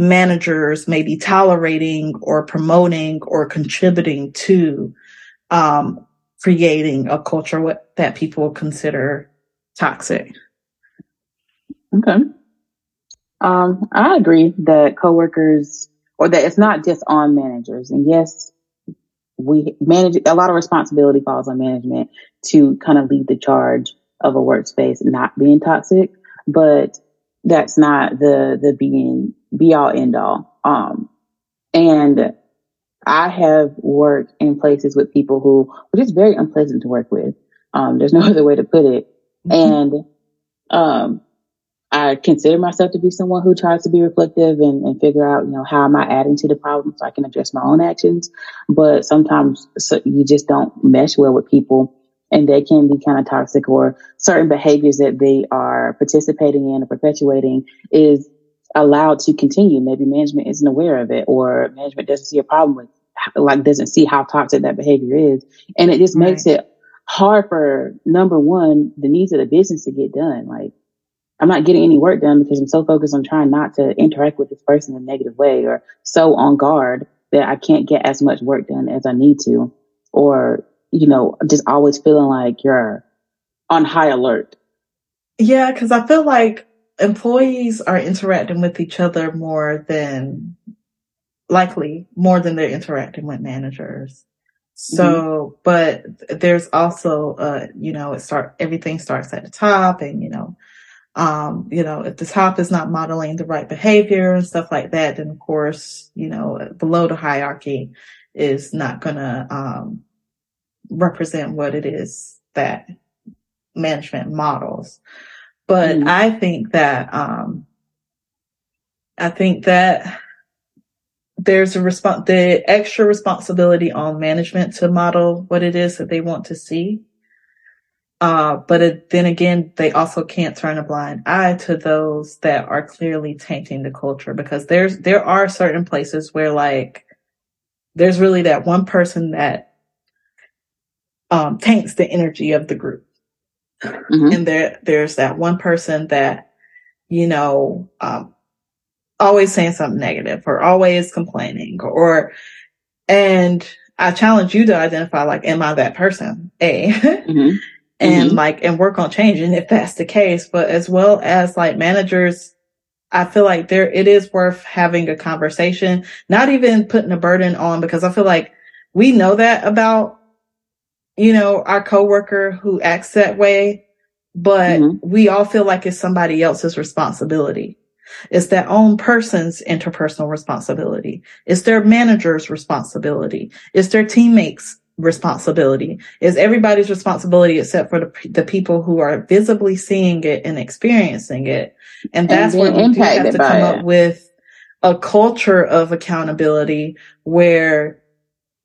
managers maybe tolerating or promoting or contributing to um, creating a culture that people consider toxic. Okay. Um, I agree that coworkers or that it's not just on managers. And yes, we manage a lot of responsibility falls on management to kind of lead the charge of a workspace not being toxic, but that's not the the being be all end all. Um, and I have worked in places with people who were just very unpleasant to work with. Um, there's no other way to put it. Mm-hmm. And um, I consider myself to be someone who tries to be reflective and, and, figure out, you know, how am I adding to the problem so I can address my own actions. But sometimes so you just don't mesh well with people and they can be kind of toxic or certain behaviors that they are participating in or perpetuating is allowed to continue. Maybe management isn't aware of it or management doesn't see a problem with like doesn't see how toxic that behavior is. And it just right. makes it hard for number one, the needs of the business to get done. Like I'm not getting any work done because I'm so focused on trying not to interact with this person in a negative way or so on guard that I can't get as much work done as I need to. Or you know, just always feeling like you're on high alert. Yeah, because I feel like employees are interacting with each other more than likely more than they're interacting with managers. So, mm-hmm. but there's also, uh, you know, it start, everything starts at the top and, you know, um, you know, if the top is not modeling the right behavior and stuff like that, then of course, you know, below the hierarchy is not gonna, um, represent what it is that management models. But mm I think that, um, I think that there's a response, the extra responsibility on management to model what it is that they want to see. Uh, but it, then again, they also can't turn a blind eye to those that are clearly tainting the culture because there's, there are certain places where like, there's really that one person that um, taints the energy of the group. Mm-hmm. And there, there's that one person that, you know, um, always saying something negative or always complaining or, and I challenge you to identify like, am I that person? A. Mm-hmm. And mm-hmm. like, and work on changing if that's the case. But as well as like managers, I feel like there, it is worth having a conversation, not even putting a burden on because I feel like we know that about you know, our coworker who acts that way, but mm-hmm. we all feel like it's somebody else's responsibility. It's their own person's interpersonal responsibility. It's their manager's responsibility. It's their teammates' responsibility. It's everybody's responsibility except for the, the people who are visibly seeing it and experiencing it. And that's and where we do have to come it. up with a culture of accountability where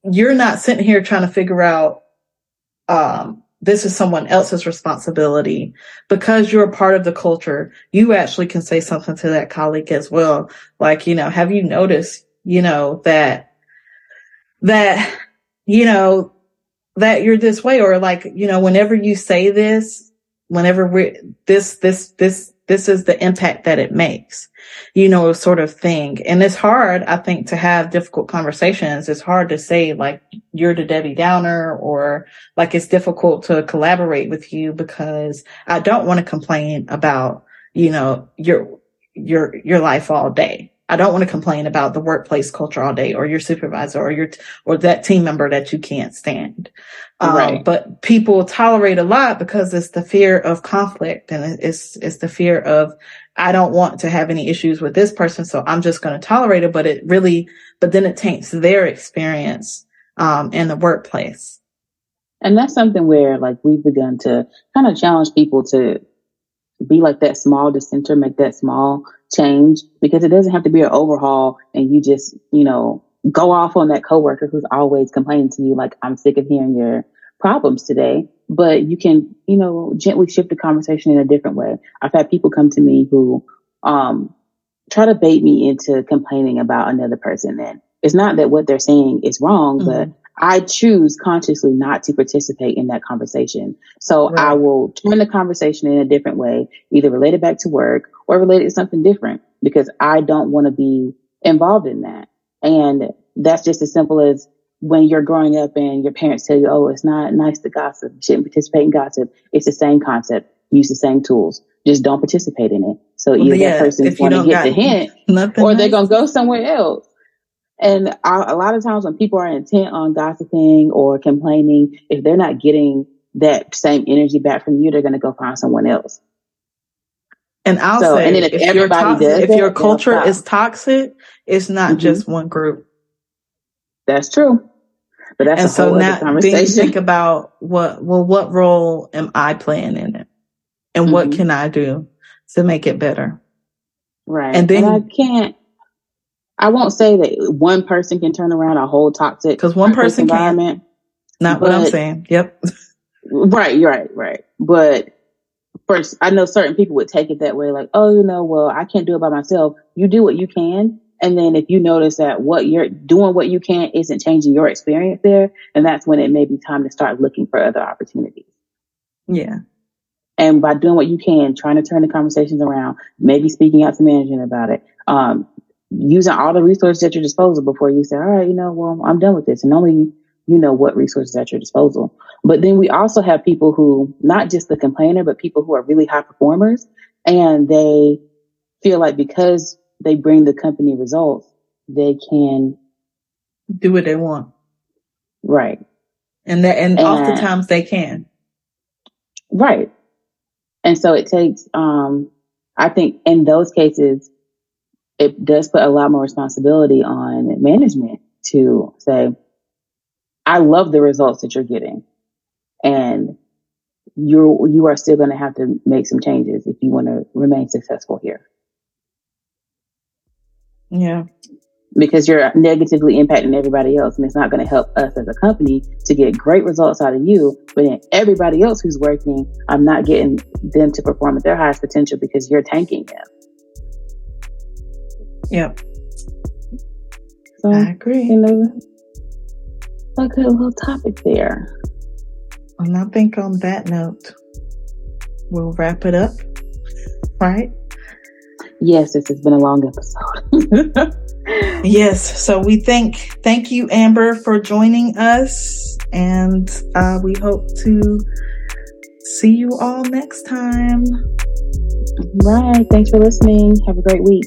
you're not sitting here trying to figure out um, this is someone else's responsibility because you're a part of the culture. You actually can say something to that colleague as well. Like, you know, have you noticed, you know, that, that, you know, that you're this way or like, you know, whenever you say this, whenever we're this, this, this, this is the impact that it makes, you know, sort of thing. And it's hard, I think, to have difficult conversations. It's hard to say like you're the Debbie Downer or like it's difficult to collaborate with you because I don't want to complain about, you know, your, your, your life all day. I don't want to complain about the workplace culture all day or your supervisor or your, or that team member that you can't stand. Um, right. But people tolerate a lot because it's the fear of conflict and it's, it's the fear of, I don't want to have any issues with this person. So I'm just going to tolerate it. But it really, but then it taints their experience, um, in the workplace. And that's something where like we've begun to kind of challenge people to be like that small dissenter, make that small change because it doesn't have to be an overhaul and you just, you know, go off on that coworker who's always complaining to you like, I'm sick of hearing your problems today. But you can, you know, gently shift the conversation in a different way. I've had people come to me who, um, try to bait me into complaining about another person. And it's not that what they're saying is wrong, mm-hmm. but I choose consciously not to participate in that conversation. So right. I will turn the conversation in a different way, either relate it back to work or relate it to something different because I don't want to be involved in that. And that's just as simple as when you're growing up and your parents tell you, oh, it's not nice to gossip. You shouldn't participate in gossip. It's the same concept. Use the same tools. Just don't participate in it. So well, either yeah, that person's going to get the hint or nice. they're going to go somewhere else. And I, a lot of times when people are intent on gossiping or complaining, if they're not getting that same energy back from you, they're going to go find someone else. And I'll so, say, and then if, if everybody does, if your culture is toxic, it's not mm-hmm. just one group. That's true. But that's and so now then think about what well what role am I playing in it, and mm-hmm. what can I do to make it better? Right. And then and I can't I won't say that one person can turn around a whole toxic because one person environment. Can. Not but, what I'm saying. Yep. right. Right. Right. But first, I know certain people would take it that way, like, oh, you know, well, I can't do it by myself. You do what you can. And then if you notice that what you're doing, what you can isn't changing your experience there, and that's when it may be time to start looking for other opportunities. Yeah. And by doing what you can, trying to turn the conversations around, maybe speaking out to management about it, um, using all the resources at your disposal before you say, all right, you know, well, I'm done with this. And only you know what resources at your disposal. But then we also have people who, not just the complainer, but people who are really high performers and they feel like because they bring the company results, they can do what they want. Right. And that, and, and oftentimes they can. Right. And so it takes, um, I think in those cases, it does put a lot more responsibility on management to say, I love the results that you're getting. And you're, you are still going to have to make some changes if you want to remain successful here. Yeah. Because you're negatively impacting everybody else, and it's not going to help us as a company to get great results out of you. But then everybody else who's working, I'm not getting them to perform at their highest potential because you're tanking them. Yep. So, I agree. You know, a good little topic there. And I think on that note, we'll wrap it up, right? Yes, this has been a long episode. yes, so we thank thank you, Amber, for joining us, and uh, we hope to see you all next time. Right. Thanks for listening. Have a great week.